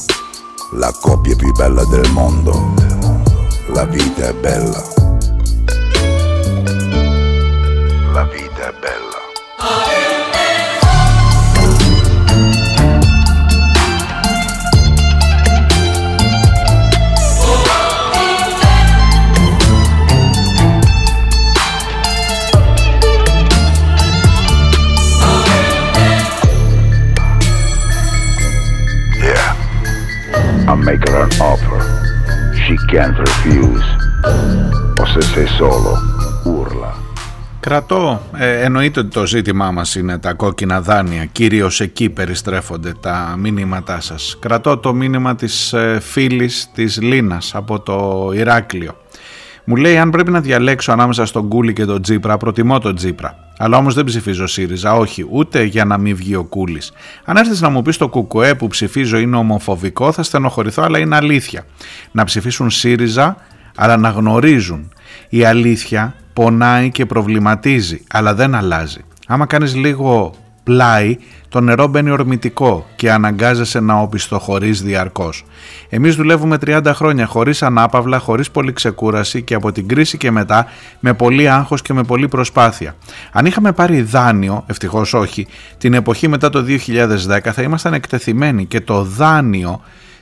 la coppia più bella del mondo. La vita è bella. I make her an offer. She can't refuse. O se sei solo, urla. Κρατώ, ε, εννοείται ότι το ζήτημά μας είναι τα κόκκινα δάνεια, κυρίως εκεί περιστρέφονται τα μήνυματά σας. Κρατώ το μήνυμα της ε, φίλης της Λίνας από το Ηράκλειο. Μου λέει αν πρέπει να διαλέξω ανάμεσα στον Κούλι και τον Τζίπρα, προτιμώ τον Τζίπρα. Αλλά όμως δεν ψηφίζω ΣΥΡΙΖΑ, όχι, ούτε για να μην βγει ο Κούλης. Αν έρθεις να μου πεις το Κουκουέ που ψηφίζω είναι ομοφοβικό, θα στενοχωρηθώ, αλλά είναι αλήθεια. Να ψηφίσουν ΣΥΡΙΖΑ, αλλά να γνωρίζουν. Η αλήθεια πονάει και προβληματίζει, αλλά δεν αλλάζει. Άμα κάνεις λίγο πλάι, το νερό μπαίνει ορμητικό και αναγκάζεσαι να οπισθοχωρείς διαρκώς. Εμείς δουλεύουμε 30 χρόνια χωρίς ανάπαυλα, χωρίς πολύ ξεκούραση και από την κρίση και μετά με πολύ άγχος και με πολύ προσπάθεια. Αν είχαμε πάρει δάνειο, ευτυχώς όχι, την εποχή μετά το 2010 θα ήμασταν εκτεθειμένοι και το δάνειο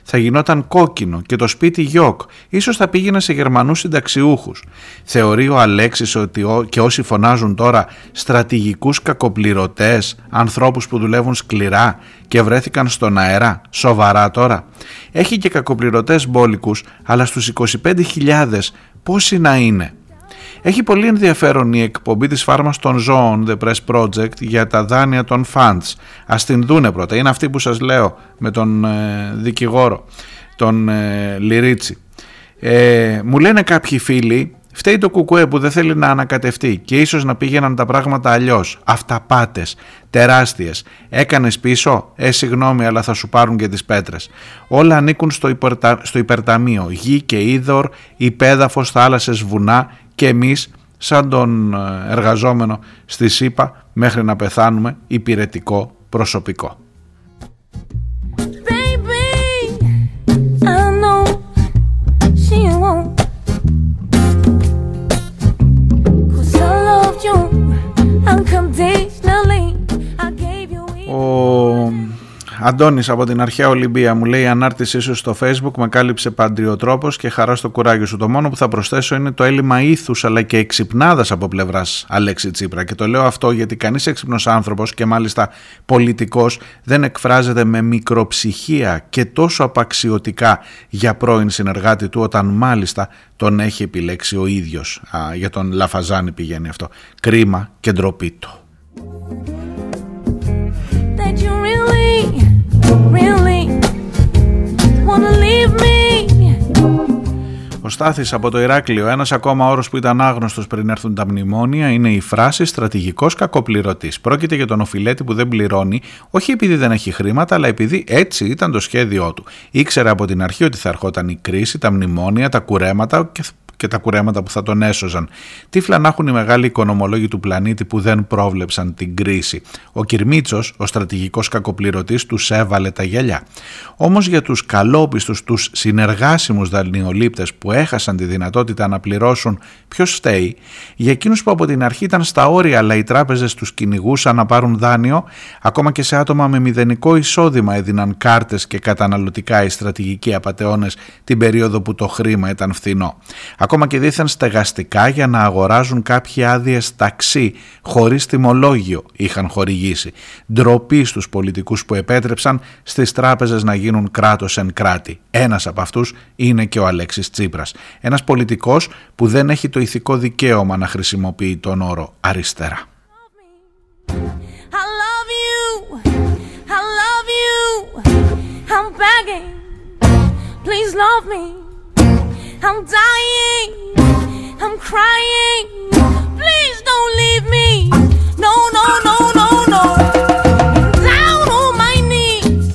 θα γινόταν κόκκινο και το σπίτι γιοκ. Ίσως θα πήγαινε σε Γερμανούς συνταξιούχους. Θεωρεί ο Αλέξης ότι και όσοι φωνάζουν τώρα στρατηγικούς κακοπληρωτές, ανθρώπους που δουλεύουν σκληρά και βρέθηκαν στον αέρα, σοβαρά τώρα. Έχει και κακοπληρωτές μπόλικους, αλλά στους 25.000 πόσοι να είναι; Έχει πολύ ενδιαφέρον η εκπομπή της φάρμας των ζώων The Press Project για τα δάνεια των funds. Ας την δούνε πρώτα. Είναι αυτή που σας λέω με τον ε, δικηγόρο, τον ε, Λυρίτσι. Ε, μου λένε κάποιοι φίλοι Φταίει το κουκουέ που δεν θέλει να ανακατευτεί και ίσως να πήγαιναν τα πράγματα αλλιώς. Αυταπάτες, τεράστιες. Έκανες πίσω, ε συγγνώμη αλλά θα σου πάρουν και τις πέτρες. Όλα ανήκουν στο, υπερτα... στο υπερταμείο. Γη και είδωρ, υπέδαφος, θάλασσες, βουνά και εμείς σαν τον ε, εργαζόμενο στη ΣΥΠΑ μέχρι να πεθάνουμε υπηρετικό προσωπικό. Αντώνης από την αρχαία Ολυμπία μου λέει: Η ανάρτησή σου στο Facebook με κάλυψε παντριοτρόπος και χαρά στο κουράγιο σου. Το μόνο που θα προσθέσω είναι το έλλειμμα ήθους αλλά και εξυπνάδας από πλευράς Αλέξη Τσίπρα. Και το λέω αυτό γιατί κανείς έξυπνος άνθρωπος και μάλιστα πολιτικός δεν εκφράζεται με μικροψυχία και τόσο απαξιωτικά για πρώην συνεργάτη του, όταν μάλιστα τον έχει επιλέξει ο ίδιος. Για τον Λαφαζάνη πηγαίνει αυτό. Κρίμα και ντροπή του. Ο Στάθης από το Ηράκλειο. Ένας ακόμα όρος που ήταν άγνωστος πριν έρθουν τα μνημόνια είναι η φράση στρατηγικός κακοπληρωτής. Πρόκειται για τον οφειλέτη που δεν πληρώνει, όχι επειδή δεν έχει χρήματα, αλλά επειδή έτσι ήταν το σχέδιό του. Ήξερε από την αρχή ότι θα ερχόταν η κρίση, τα μνημόνια, τα κουρέματα και και τα κουρέματα που θα τον έσωζαν. Τύφλα να έχουν οι μεγάλοι οικονομολόγοι του πλανήτη που δεν πρόβλεψαν την κρίση. Ο Κυρμίτσο, ο στρατηγικός κακοπληρωτής, τους έβαλε τα γυαλιά. Όμως για τους καλόπιστους, τους συνεργάσιμους δανειολήπτε που έχασαν τη δυνατότητα να πληρώσουν, ποιος φταίει, για εκείνους που από την αρχή ήταν στα όρια αλλά οι τράπεζες τους κυνηγούσαν να πάρουν δάνειο, ακόμα και σε άτομα με μηδενικό εισόδημα έδιναν κάρτες και καταναλωτικά οι στρατηγικοί απαταιώνες την περίοδο που το χρήμα ήταν φθηνό ακόμα και δίθεν στεγαστικά για να αγοράζουν κάποιοι άδειες ταξί χωρίς τιμολόγιο είχαν χορηγήσει. Ντροπή στους πολιτικούς που επέτρεψαν στις τράπεζες να γίνουν κράτος εν κράτη. Ένας από αυτούς είναι και ο Αλέξης Τσίπρας. Ένας πολιτικός που δεν έχει το ηθικό δικαίωμα να χρησιμοποιεί τον όρο αριστερά. Please love me. I'm dying. I'm crying. Please don't leave me. No, no, no, no, no. Down on my knees.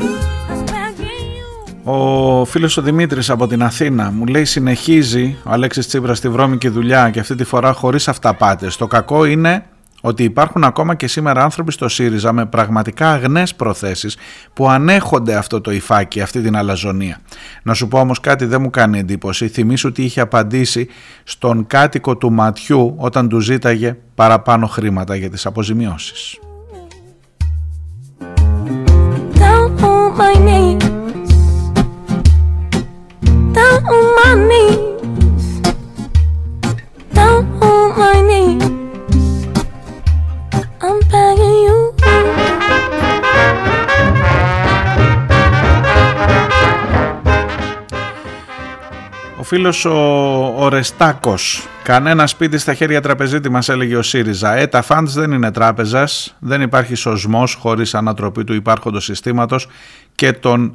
Ο φίλος ο Δημήτρης από την Αθήνα μου λέει συνεχίζει ο Αλέξης Τσίπρας στη βρώμικη δουλειά και αυτή τη φορά χωρίς αυταπάτες. Το κακό είναι ότι υπάρχουν ακόμα και σήμερα άνθρωποι στο ΣΥΡΙΖΑ με πραγματικά αγνές προθέσεις που ανέχονται αυτό το υφάκι, αυτή την αλαζονία. Να σου πω όμως κάτι δεν μου κάνει εντύπωση. Θυμήσου ότι είχε απαντήσει στον κάτοικο του ματιού όταν του ζήταγε παραπάνω χρήματα για τις αποζημιώσεις. Ο φίλος ο, ο Ρεστάκος, κανένα σπίτι στα χέρια τραπεζίτη μας έλεγε ο ΣΥΡΙΖΑ. Ε, τα φαντς δεν είναι τράπεζας, δεν υπάρχει σωσμός χωρίς ανατροπή του υπάρχοντος συστήματος και των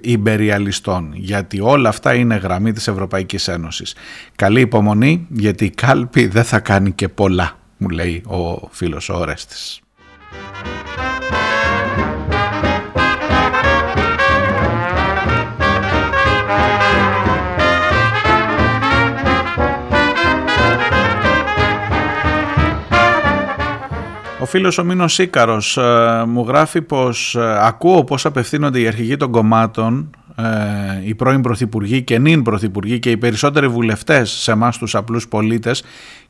υπεριαλιστών, γιατί όλα αυτά είναι γραμμή της Ευρωπαϊκής Ένωσης. Καλή υπομονή, γιατί η κάλπη δεν θα κάνει και πολλά, μου λέει ο φίλος ο Ορέστης. Ο φίλος ο Μίνος Σίκαρος ε, μου γράφει πως ε, ακούω πως απευθύνονται οι αρχηγοί των κομμάτων, ε, οι πρώην πρωθυπουργοί και νυν πρωθυπουργοί και οι περισσότεροι βουλευτές σε εμάς τους απλούς πολίτες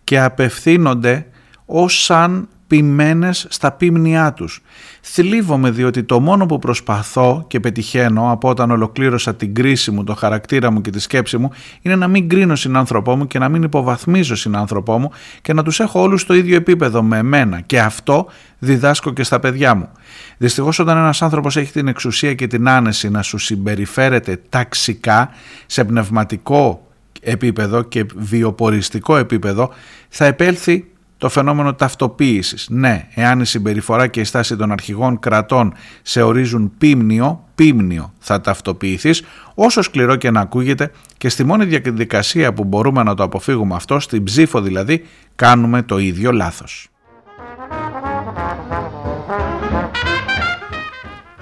και απευθύνονται ως σαν ποιμένες στα πίμνιά τους. Θλίβομαι διότι το μόνο που προσπαθώ και πετυχαίνω από όταν ολοκλήρωσα την κρίση μου, το χαρακτήρα μου και τη σκέψη μου είναι να μην κρίνω συνάνθρωπό μου και να μην υποβαθμίζω συνάνθρωπό μου και να τους έχω όλους στο ίδιο επίπεδο με εμένα και αυτό διδάσκω και στα παιδιά μου. Δυστυχώς όταν ένας άνθρωπος έχει την εξουσία και την άνεση να σου συμπεριφέρεται ταξικά σε πνευματικό επίπεδο και βιοποριστικό επίπεδο θα επέλθει το φαινόμενο ταυτοποίησης. Ναι, εάν η συμπεριφορά και η στάση των αρχηγών κρατών σε ορίζουν πίμνιο, πίμνιο θα ταυτοποιηθείς, όσο σκληρό και να ακούγεται και στη μόνη διαδικασία που μπορούμε να το αποφύγουμε αυτό, στην ψήφο δηλαδή, κάνουμε το ίδιο λάθος.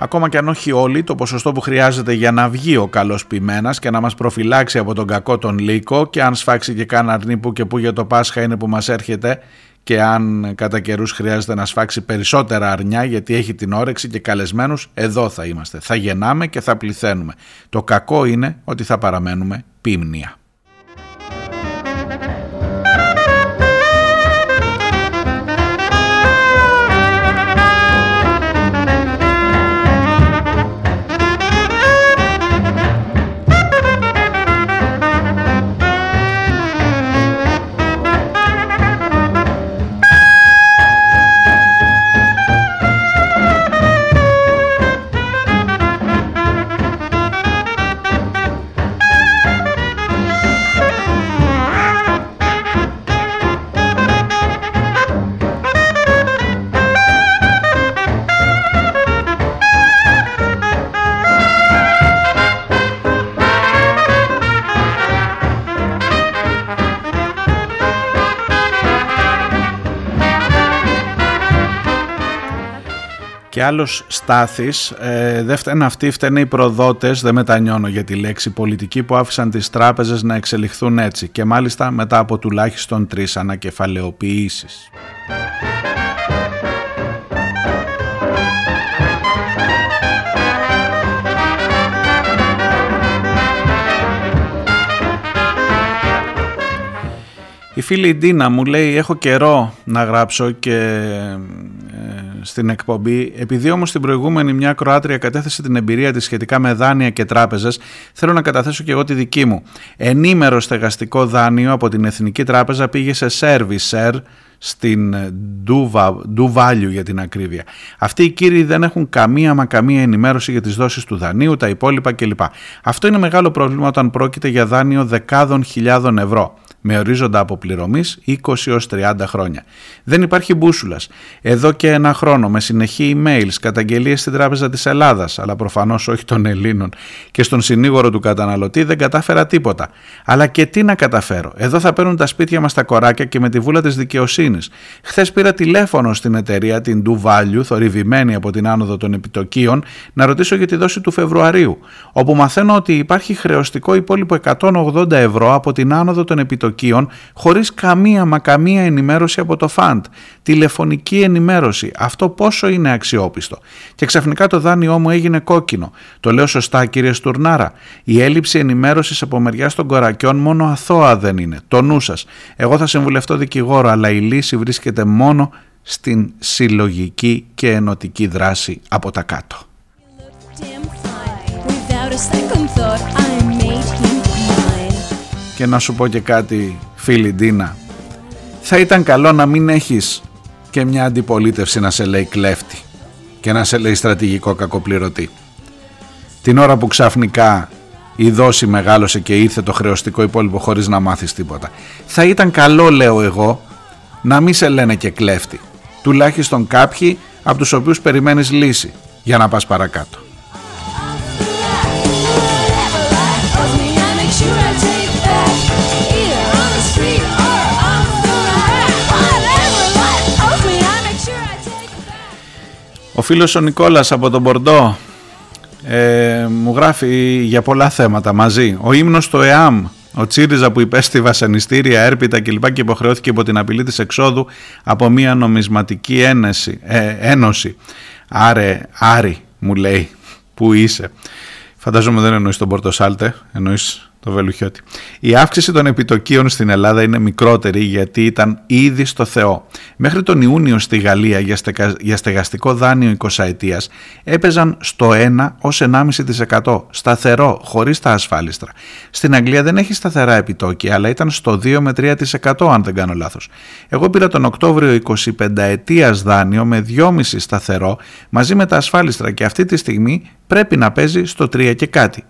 Ακόμα και αν όχι όλοι, το ποσοστό που χρειάζεται για να βγει ο καλός ποιμένας και να μας προφυλάξει από τον κακό τον λύκο και αν σφάξει και καν αρνή που και που για το Πάσχα είναι που μας έρχεται και αν κατά καιρούς χρειάζεται να σφάξει περισσότερα αρνιά γιατί έχει την όρεξη και καλεσμένους, εδώ θα είμαστε. Θα γεννάμε και θα πληθαίνουμε. Το κακό είναι ότι θα παραμένουμε πίμνια. Και άλλος Στάθης, ε, δεν φταίνε αυτοί, φταίνε οι προδότες, δεν μετανιώνω για τη λέξη πολιτική που άφησαν τις τράπεζες να εξελιχθούν έτσι και μάλιστα μετά από τουλάχιστον τρεις ανακεφαλαιοποιήσεις. Η φίλη Ντίνα μου λέει έχω καιρό να γράψω και ε, στην εκπομπή. Επειδή όμως την προηγούμενη μια Κροάτρια κατέθεσε την εμπειρία της σχετικά με δάνεια και τράπεζες, θέλω να καταθέσω και εγώ τη δική μου. Ενήμερο στεγαστικό δάνειο από την Εθνική Τράπεζα πήγε σε servicer στην do value για την ακρίβεια. Αυτοί οι κύριοι δεν έχουν καμία μα καμία ενημέρωση για τις δόσεις του δανείου, τα υπόλοιπα κλπ. Αυτό είναι μεγάλο πρόβλημα όταν πρόκειται για δάνειο δεκάδων χιλιάδων ευρώ με ορίζοντα αποπληρωμής 20 έως 30 χρόνια. Δεν υπάρχει μπούσουλας. Εδώ και ένα χρόνο με συνεχή emails, καταγγελίες στην Τράπεζα της Ελλάδας, αλλά προφανώς όχι των Ελλήνων, και στον συνήγορο του καταναλωτή δεν κατάφερα τίποτα. Αλλά και τι να καταφέρω. Εδώ θα παίρνουν τα σπίτια μας τα κοράκια και με τη βούλα της δικαιοσύνης. Χθες πήρα τηλέφωνο στην εταιρεία, την Do Value, θορυβημένη από την άνοδο των επιτοκίων, να ρωτήσω για τη δόση του Φεβρουαρίου, όπου μαθαίνω ότι υπάρχει χρεωστικό υπόλοιπο 180 ευρώ από την άνοδο των επιτοκίων επιτοκίων χωρίς καμία μα καμία ενημέρωση από το φαντ. Τηλεφωνική ενημέρωση. Αυτό πόσο είναι αξιόπιστο. Και ξαφνικά το δάνειό μου έγινε κόκκινο. Το λέω σωστά κύριε Στουρνάρα; Η έλλειψη ενημέρωσης από μεριά των κορακιών μόνο αθώα δεν είναι. Το νου σας. Εγώ θα συμβουλευτώ δικηγόρο, αλλά η λύση βρίσκεται μόνο στην συλλογική και ενωτική δράση από τα κάτω. Και να σου πω και κάτι φίλη Ντίνα. Θα ήταν καλό να μην έχεις και μια αντιπολίτευση να σε λέει κλέφτη και να σε λέει στρατηγικό κακοπληρωτή. Την ώρα που ξαφνικά η δόση μεγάλωσε και ήρθε το χρεωστικό υπόλοιπο χωρίς να μάθεις τίποτα. Θα ήταν καλό λέω εγώ να μην σε λένε και κλέφτη. Τουλάχιστον κάποιοι από τους οποίους περιμένεις λύση για να πας παρακάτω. Ο φίλος ο Νικόλας από τον Μπορντό ε, μου γράφει για πολλά θέματα μαζί. Ο ύμνος στο ΕΑΜ, ο Τσίριζα που υπέστη βασανιστήρια, έρπιτα κλπ. και υποχρεώθηκε υπό την απειλή της εξόδου από μια νομισματική ένεση, ε, ένωση. Άρε, Άρη μου λέει, που είσαι. Φαντάζομαι δεν εννοείς τον Πορτοσάλτε, εννοείς το Βελουχιώτη. Η αύξηση των επιτοκίων στην Ελλάδα είναι μικρότερη γιατί ήταν ήδη στο Θεό. Μέχρι τον Ιούνιο στη Γαλλία για στεγαστικό δάνειο 20 ετίας έπαιζαν στο 1 ως 1,5% σταθερό, χωρίς τα ασφάλιστρα. Στην Αγγλία δεν έχει σταθερά επιτόκια αλλά ήταν στο 2 με 3% αν δεν κάνω λάθος. Εγώ πήρα τον Οκτώβριο 25 ετίας δάνειο με 2,5 σταθερό μαζί με τα ασφάλιστρα και αυτή τη στιγμή πρέπει να παίζει στο 3 και κάτι.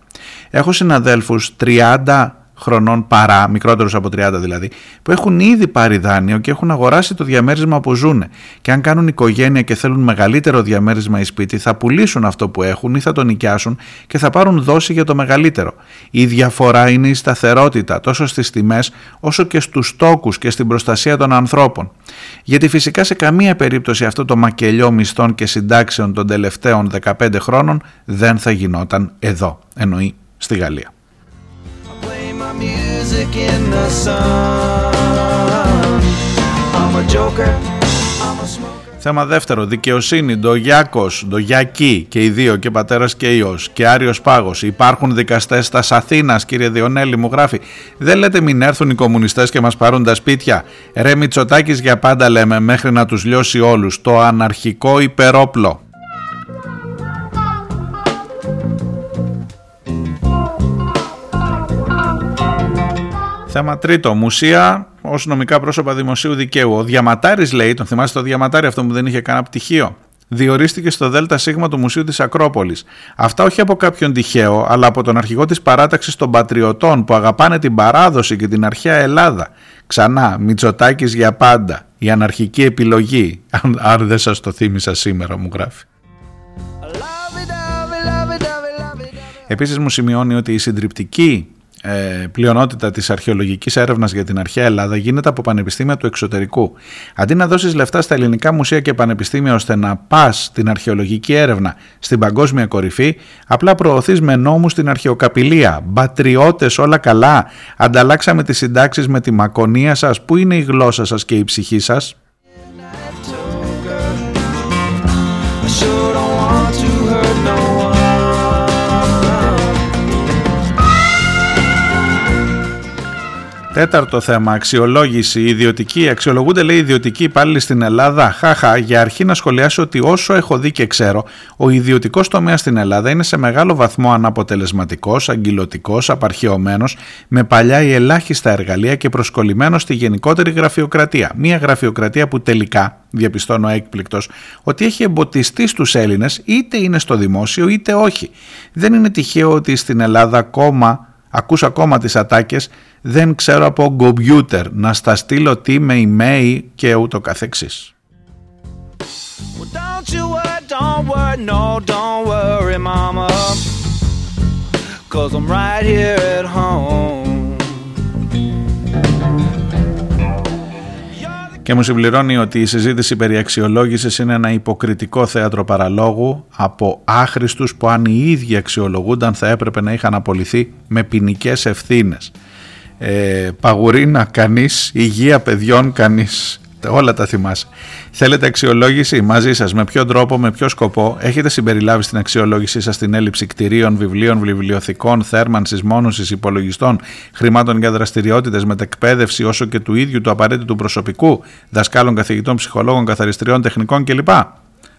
Έχω συναδέλφους 30 χρονών παρά, μικρότερους από 30 δηλαδή, που έχουν ήδη πάρει δάνειο και έχουν αγοράσει το διαμέρισμα που ζουν. Και αν κάνουν οικογένεια και θέλουν μεγαλύτερο διαμέρισμα ή σπίτι, θα πουλήσουν αυτό που έχουν ή θα το νοικιάσουν και θα πάρουν δόση για το μεγαλύτερο. Η διαφορά είναι η σταθερότητα τόσο στις τιμές όσο και στους τόκους και στην προστασία των ανθρώπων. Γιατί φυσικά σε καμία περίπτωση αυτό το μακελιό μισθών και συντάξεων των τελευταίων 15 χρόνων δεν θα γινόταν εδώ, εννοεί στη Γαλλία. Θέμα δεύτερο, δικαιοσύνη, ντογιάκο, ντογιακή και οι δύο και πατέρας και ιός και άριος πάγος. Υπάρχουν δικαστές στα Αθήνας, κύριε Διονέλη, μου γράφει. Δεν λέτε μην έρθουν οι κομμουνιστές και μας πάρουν τα σπίτια. Ρε Μητσοτάκης για πάντα λέμε μέχρι να τους λιώσει όλους. Το αναρχικό υπερόπλο. Θέμα τρίτο. Μουσεία ως νομικά πρόσωπα δημοσίου δικαίου. Ο Διαματάρης λέει, τον θυμάστε το Διαματάρη αυτό που δεν είχε κανένα πτυχίο. Διορίστηκε στο ΔΣ του Μουσείου της Ακρόπολης. Αυτά όχι από κάποιον τυχαίο, αλλά από τον αρχηγό της παράταξης των Πατριωτών που αγαπάνε την παράδοση και την αρχαία Ελλάδα. Ξανά, Μητσοτάκης για πάντα. Η αναρχική επιλογή. Αν, αν δεν σας το θύμισα σήμερα, μου γράφει. Επίσης μου σημειώνει ότι η συντριπτική ε, πλειονότητα της αρχαιολογικής έρευνας για την αρχαία Ελλάδα γίνεται από πανεπιστήμια του εξωτερικού. Αντί να δώσεις λεφτά στα ελληνικά μουσεία και πανεπιστήμια ώστε να πας την αρχαιολογική έρευνα στην παγκόσμια κορυφή, απλά προωθείς με νόμους την αρχαιοκαπηλεία. Μπατριώτες όλα καλά, ανταλλάξαμε τις συντάξεις με τη μακονία σας, πού είναι η γλώσσα σας και η ψυχή σας; Τέταρτο θέμα, αξιολόγηση. Ιδιωτική, αξιολογούνται λέει ιδιωτικοί υπάλληλοι στην Ελλάδα. Χάχα, για αρχή να σχολιάσω ότι όσο έχω δει και ξέρω, ο ιδιωτικός τομέας στην Ελλάδα είναι σε μεγάλο βαθμό αναποτελεσματικός, αγκυλωτικό, απαρχαιωμένος, με παλιά ή ελάχιστα εργαλεία και προσκολλημένος στη γενικότερη γραφειοκρατία. Μία γραφειοκρατία που τελικά, διαπιστώνω έκπληκτος, ότι έχει εμποτιστεί στους Έλληνες, είτε είναι στο δημόσιο είτε όχι. Δεν είναι τυχαίο ότι στην Ελλάδα ακόμα Ακούς ακόμα τις ατάκες, δεν ξέρω από κομπιούτερ να στα στείλω τι με email και ούτω καθεξής. Και μου συμπληρώνει ότι η συζήτηση περί αξιολόγησης είναι ένα υποκριτικό θέατρο παραλόγου από άχρηστους που αν οι ίδιοι αξιολογούνταν θα έπρεπε να είχαν απολυθεί με ποινικές ευθύνες. Ε, παγουρίνα κανείς, υγεία παιδιών κανείς όλα τα θυμάσαι. Θέλετε αξιολόγηση; Μαζί σας, με ποιο τρόπο, με ποιο σκοπό; Έχετε συμπεριλάβει στην αξιολόγησή σας την έλλειψη κτηρίων, βιβλίων, βιβλιοθηκών, θέρμανσης, μόνωση, υπολογιστών, χρημάτων για δραστηριότητες, μετεκπαίδευση όσο και του ίδιου του απαραίτητου προσωπικού, δασκάλων, καθηγητών, ψυχολόγων, καθαριστριών, τεχνικών κλπ.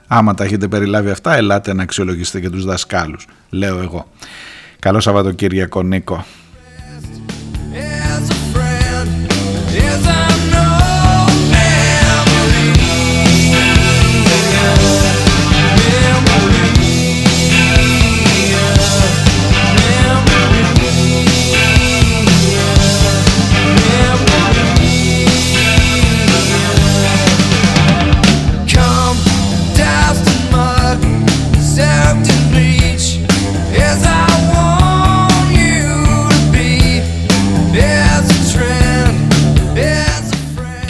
Άμα τα έχετε περιλάβει αυτά, ελάτε να αξιολογήσετε και τους δασκάλους, λέω εγώ. Καλό Σαββατοκύριακο, Νίκο.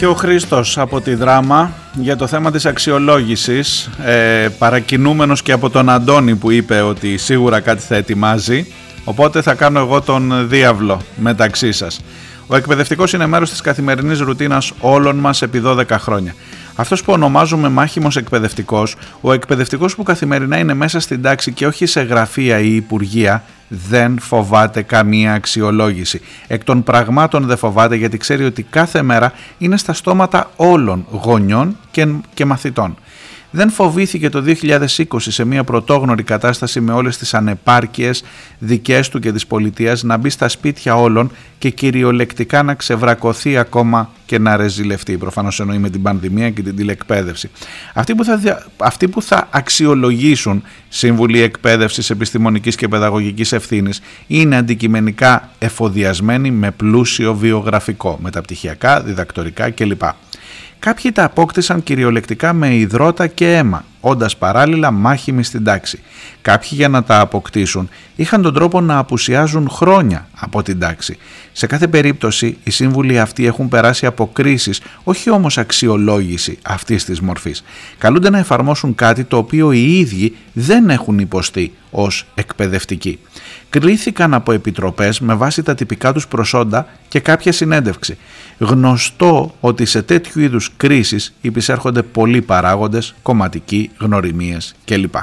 Και ο Χρήστος από τη δράμα για το θέμα της αξιολόγησης ε, παρακινούμενος και από τον Αντώνη που είπε ότι σίγουρα κάτι θα ετοιμάζει οπότε θα κάνω εγώ τον διάβλο μεταξύ σας. Ο εκπαιδευτικός είναι μέρος της καθημερινής ρουτίνας όλων μας επί 12 χρόνια. Αυτός που ονομάζουμε μάχημος εκπαιδευτικός, ο εκπαιδευτικός που καθημερινά είναι μέσα στην τάξη και όχι σε γραφεία ή υπουργεία, δεν φοβάται καμία αξιολόγηση. Εκ των πραγμάτων δεν φοβάται γιατί ξέρει ότι κάθε μέρα είναι στα στόματα όλων γονιών και, και μαθητών δεν φοβήθηκε το 2020 σε μια πρωτόγνωρη κατάσταση με όλες τις ανεπάρκειες δικές του και της πολιτείας να μπει στα σπίτια όλων και κυριολεκτικά να ξεβρακωθεί ακόμα και να ρεζιλευτεί. Προφανώς εννοεί με την πανδημία και την τηλεκπαίδευση. Αυτοί που θα, αυτοί που θα αξιολογήσουν Σύμβουλοι Εκπαίδευσης Επιστημονικής και Παιδαγωγικής Ευθύνης είναι αντικειμενικά εφοδιασμένοι με πλούσιο βιογραφικό, μεταπτυχιακά, διδακτορικά κλπ. Κάποιοι τα απόκτησαν κυριολεκτικά με υδρότα και αίμα, όντας παράλληλα μάχημοι στην τάξη. Κάποιοι για να τα αποκτήσουν είχαν τον τρόπο να απουσιάζουν χρόνια από την τάξη. Σε κάθε περίπτωση οι σύμβουλοι αυτοί έχουν περάσει από κρίσεις, όχι όμως αξιολόγηση αυτής της μορφής. Καλούνται να εφαρμόσουν κάτι το οποίο οι ίδιοι δεν έχουν υποστεί ως εκπαιδευτικοί κρίθηκαν από επιτροπές με βάση τα τυπικά τους προσόντα και κάποια συνέντευξη. Γνωστό ότι σε τέτοιου είδους κρίσεις υπησέρχονται πολλοί παράγοντες, κομματικοί, γνωριμίες κλπ.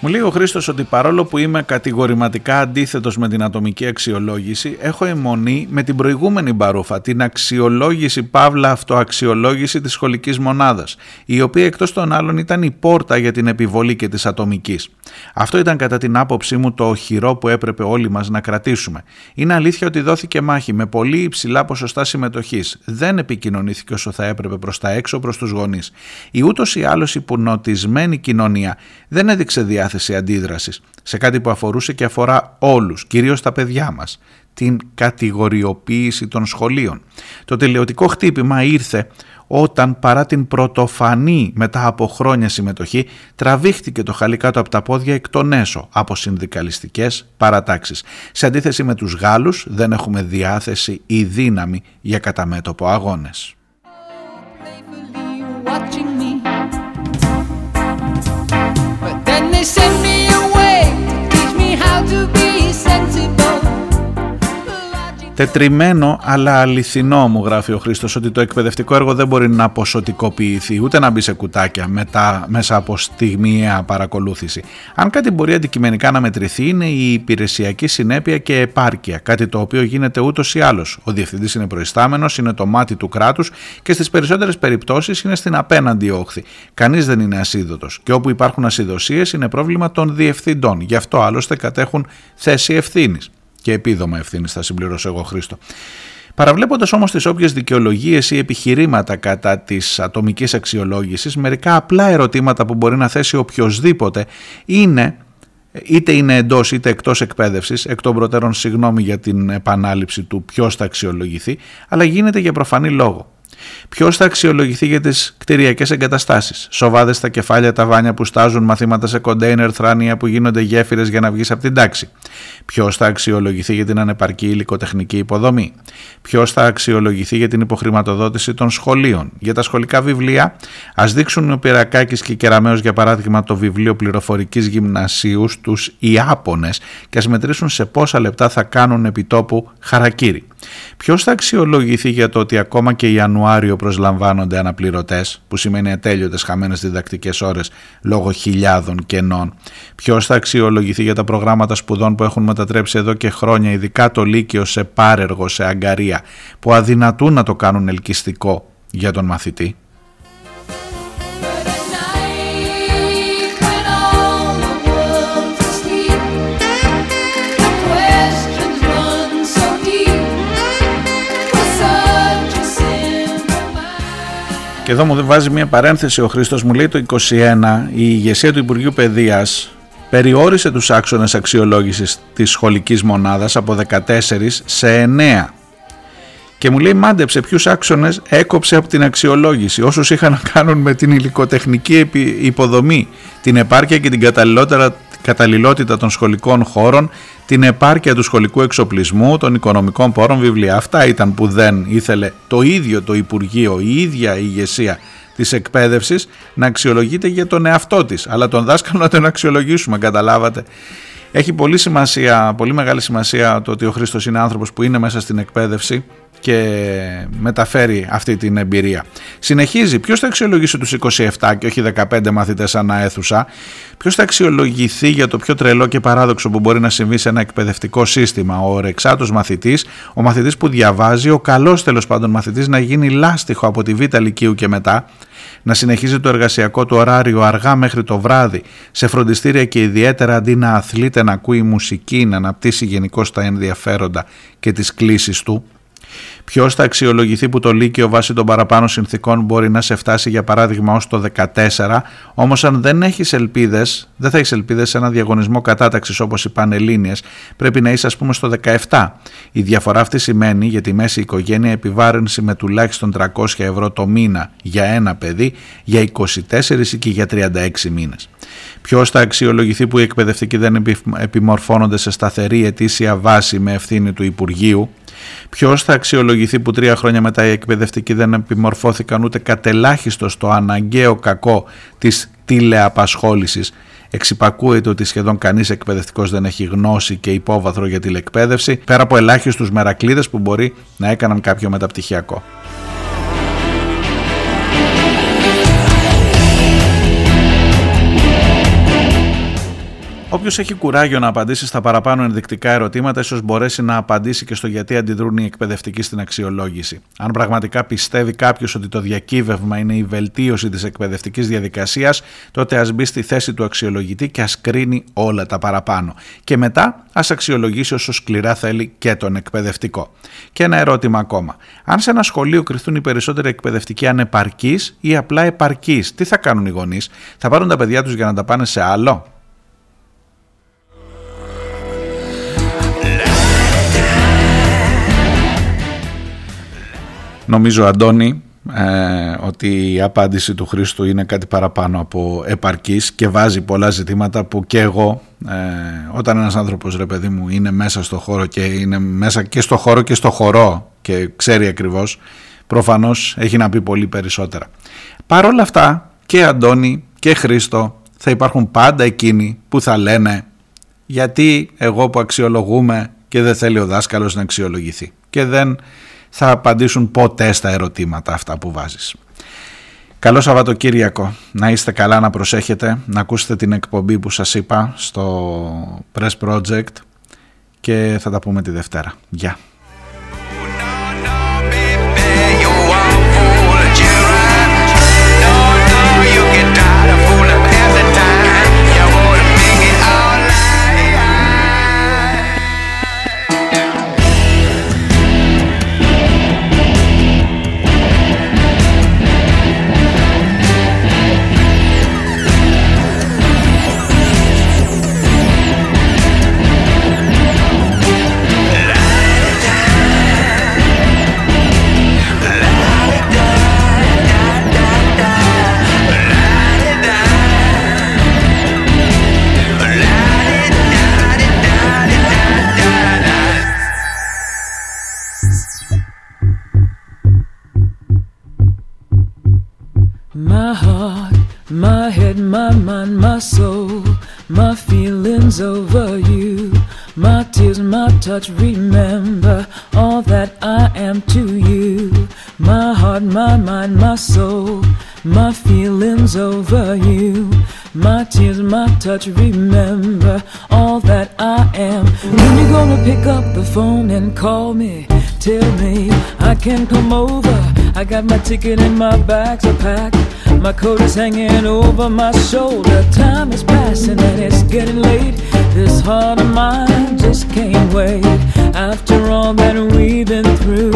Μου λέει ο Χρήστος ότι παρόλο που είμαι κατηγορηματικά αντίθετος με την ατομική αξιολόγηση, έχω αιμονή με την προηγούμενη μπαρούφα, την αξιολόγηση παύλα αυτοαξιολόγηση της σχολικής μονάδας, η οποία εκτός των άλλων ήταν η πόρτα για την επιβολή και της ατομικής. Αυτό ήταν κατά την άποψή μου το οχυρό που έπρεπε όλοι μας να κρατήσουμε. Είναι αλήθεια ότι δόθηκε μάχη με πολύ υψηλά ποσοστά συμμετοχής. Δεν επικοινωνήθηκε όσο θα έπρεπε προς τα έξω προς τους γονείς. Η ούτως ή άλλως υπονοτισμένη κοινωνία δεν έδειξε διάθεση διάθεση αντίδρασης σε κάτι που αφορούσε και αφορά όλους, κυρίως τα παιδιά μας, την κατηγοριοποίηση των σχολείων. Το τελειωτικό χτύπημα ήρθε όταν παρά την πρωτοφανή μετά από χρόνια συμμετοχή τραβήχτηκε το χαλί κάτω από τα πόδια εκ των έσω από συνδικαλιστικές παρατάξεις. Σε αντίθεση με τους Γάλλους δεν έχουμε διάθεση ή δύναμη για καταμέτωπο αγώνες. Τετριμένο αλλά αληθινό μου γράφει ο Χρήστος ότι το εκπαιδευτικό έργο δεν μπορεί να ποσοτικοποιηθεί ούτε να μπει σε κουτάκια μετά, μέσα από στιγμιαία παρακολούθηση. Αν κάτι μπορεί αντικειμενικά να μετρηθεί είναι η υπηρεσιακή συνέπεια και επάρκεια, κάτι το οποίο γίνεται ούτως ή άλλως. Ο διευθυντής είναι προϊστάμενος, είναι το μάτι του κράτους και στις περισσότερες περιπτώσεις είναι στην απέναντι όχθη. Κανείς δεν είναι ασίδωτος και όπου υπάρχουν ασυδοσίες είναι πρόβλημα των διευθυντών. Γι' αυτό άλλωστε κατέχουν θέση ευθύνης και επίδομα ευθύνης, θα συμπληρώσω εγώ Χρήστο. Παραβλέποντας όμως τις όποιες δικαιολογίες ή επιχειρήματα κατά της ατομικής αξιολόγησης, μερικά απλά ερωτήματα που μπορεί να θέσει οποιοδήποτε είναι είτε είναι εντός είτε εκτός εκπαίδευσης, εκ των προτέρων συγγνώμη για την επανάληψη του ποιος θα αξιολογηθεί, αλλά γίνεται για προφανή λόγο. Ποιος θα αξιολογηθεί για τις κτηριακές εγκαταστάσεις, σοβάδες στα κεφάλια τα βάνια που στάζουν, μαθήματα σε κοντέινερ, θράνια που γίνονται γέφυρες για να βγεις από την τάξη. Ποιος θα αξιολογηθεί για την ανεπαρκή υλικοτεχνική υποδομή; Ποιος θα αξιολογηθεί για την υποχρηματοδότηση των σχολείων; Για τα σχολικά βιβλία, ας δείξουν ο Πυρακάκης και Κεραμαίο για παράδειγμα το βιβλίο πληροφορικής γυμνασίου στους Ιάπωνες και ας μετρήσουν σε πόσα λεπτά θα κάνουν επιτόπου χαρακύρι. Ποιος θα αξιολογηθεί για το ότι ακόμα και Ιανουάριο προσλαμβάνονται αναπληρωτές, που σημαίνει ατέλειωτες χαμένες διδακτικές ώρες λόγω χιλιάδων κενών; Ποιος θα αξιολογηθεί για τα προγράμματα σπουδών που έχουν μετατρέψει εδώ και χρόνια, ειδικά το Λύκειο, σε πάρεργο, σε αγκαρία, που αδυνατούν να το κάνουν ελκυστικό για τον μαθητή. Και εδώ μου βάζει μια παρένθεση ο Χρήστος, μου λέει το 21 η ηγεσία του Υπουργείου Παιδείας περιόρισε τους άξονες αξιολόγησης της σχολικής μονάδας από 14 σε 9 και μου λέει μάντεψε ποιους άξονες έκοψε από την αξιολόγηση όσους είχαν να κάνουν με την υλικοτεχνική υποδομή την επάρκεια και την καταλληλότητα των σχολικών χώρων την επάρκεια του σχολικού εξοπλισμού, των οικονομικών πόρων, βιβλία. Αυτά ήταν που δεν ήθελε το ίδιο το Υπουργείο, η ίδια η ηγεσία της εκπαίδευσης να αξιολογείται για τον εαυτό της. Αλλά τον δάσκαλο να τον αξιολογήσουμε, καταλάβατε. Έχει πολύ σημασία, πολύ μεγάλη σημασία το ότι ο Χρήστος είναι άνθρωπος που είναι μέσα στην εκπαίδευση και μεταφέρει αυτή την εμπειρία. Συνεχίζει, ποιος θα αξιολογήσει τους 27 και όχι 15 μαθητές ανά αίθουσα, ποιος θα αξιολογηθεί για το πιο τρελό και παράδοξο που μπορεί να συμβεί σε ένα εκπαιδευτικό σύστημα, ο ρεξάτος μαθητής, ο μαθητής που διαβάζει, ο καλός τέλος πάντων μαθητής να γίνει λάστιχο από τη β' λυκείου και μετά, να συνεχίζει το εργασιακό του ωράριο αργά μέχρι το βράδυ, σε φροντιστήρια και ιδιαίτερα αντί να αθλείται να ακούει μουσική, να αναπτύσσει γενικώς τα ενδιαφέροντα και τις κλήσεις του, Ποιος θα αξιολογηθεί που το Λύκειο βάσει των παραπάνω συνθήκων μπορεί να σε φτάσει για παράδειγμα ως το 14, όμως αν δεν έχεις ελπίδες, δεν θα έχεις ελπίδες σε ένα διαγωνισμό κατάταξης όπως οι Πανελλήνιες, πρέπει να είσαι ας πούμε στο 17. Η διαφορά αυτή σημαίνει για τη μέση οικογένεια επιβάρυνση με τουλάχιστον 300 ευρώ το μήνα για ένα παιδί για 24 ή και για 36 μήνες. Ποιος θα αξιολογηθεί που οι εκπαιδευτικοί δεν επιμορφώνονται σε σταθερή ετήσια βάση με ευθύνη του Υπουργείου, Ποιος θα αξιολογηθεί που τρία χρόνια μετά οι εκπαιδευτικοί δεν επιμορφώθηκαν ούτε κατελάχιστος στο αναγκαίο κακό της τηλεαπασχόλησης. Εξυπακούεται ότι σχεδόν κανείς εκπαιδευτικός δεν έχει γνώση και υπόβαθρο για τηλεκπαίδευση, πέρα από ελάχιστους μερακλείδες που μπορεί να έκαναν κάποιο μεταπτυχιακό. Όποιος έχει κουράγιο να απαντήσει στα παραπάνω ενδεικτικά ερωτήματα, ίσως μπορέσει να απαντήσει και στο γιατί αντιδρούν οι εκπαιδευτικοί στην αξιολόγηση. Αν πραγματικά πιστεύει κάποιος ότι το διακύβευμα είναι η βελτίωση της εκπαιδευτικής διαδικασίας, τότε ας μπει στη θέση του αξιολογητή και ας κρίνει όλα τα παραπάνω. Και μετά ας αξιολογήσει όσο σκληρά θέλει και τον εκπαιδευτικό. Και ένα ερώτημα ακόμα. Αν σε ένα σχολείο κρυθούν οι περισσότεροι εκπαιδευτικοί ανεπαρκείς ή απλά επαρκείς, τι θα κάνουν οι γονείς, θα πάρουν τα παιδιά τους για να τα πάνε σε άλλο; Νομίζω Αντώνη ε, ότι η απάντηση του Χρήστου είναι κάτι παραπάνω από επαρκής και βάζει πολλά ζητήματα που και εγώ ε, όταν ένας άνθρωπος ρε παιδί μου είναι μέσα στο χώρο και είναι μέσα και στο χώρο και στο χορό και ξέρει ακριβώς προφανώς έχει να πει πολύ περισσότερα. Παρ' όλα αυτά και Αντώνη και Χρήστο θα υπάρχουν πάντα εκείνοι που θα λένε γιατί εγώ που αξιολογούμε και δεν θέλει ο δάσκαλος να αξιολογηθεί και δεν θα απαντήσουν ποτέ στα ερωτήματα αυτά που βάζεις. Καλό Σαββατοκύριακο. Να είστε καλά, να προσέχετε, να ακούσετε την εκπομπή που σας είπα στο Press Project και θα τα πούμε τη Δευτέρα. Γεια. My mind, my soul, my feelings over you, my tears, my touch. Remember all that I am to you. My heart, my mind, my soul, my feelings over you, my tears, my touch. Remember all that I am. When you gonna pick up the phone and call me? Tell me I can come over. I got my ticket and my bags are packed. My coat is hanging over my shoulder. Time is passing and it's getting late. This heart of mine just can't wait. After all that we've been through,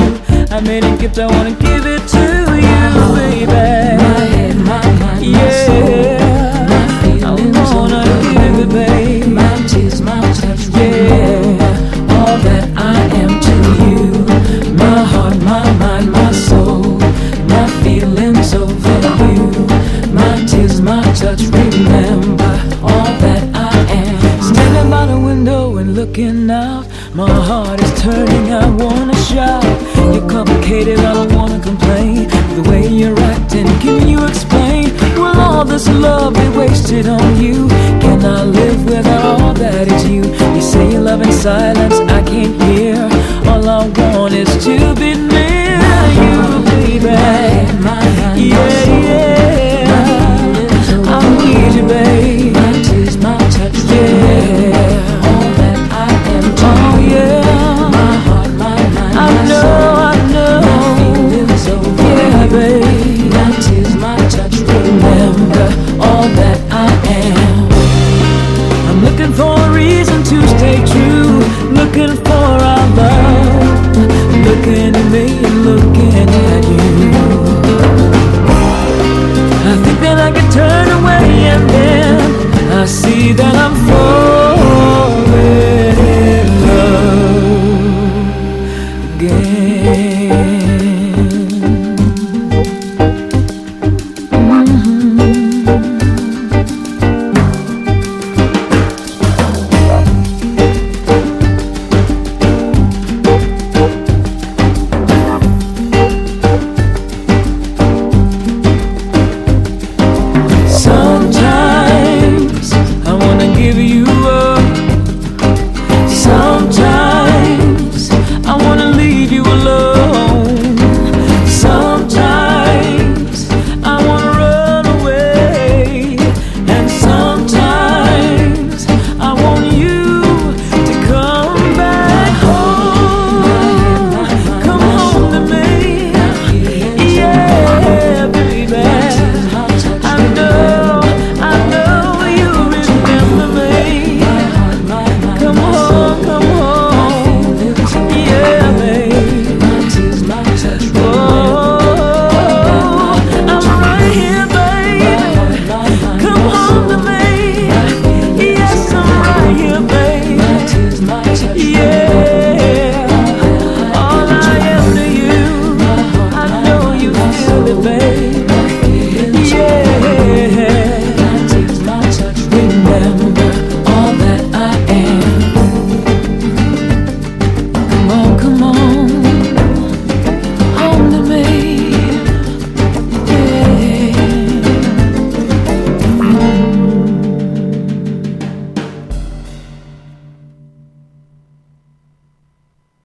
I made a gift. I wanna give it to you, baby. My head, my mind, yeah. my soul, my feelings I wanna give it, babe. My tears, my touch, yeah. All that touch, remember all that I am. Standing by the window and looking out, my heart is turning, I wanna shout. You're complicated, I don't wanna complain. The way you're acting, can you explain? Will all this love be wasted on you? Can I live without all that is you? You say you love in silence, I can't hear. All I want is to be near you, baby.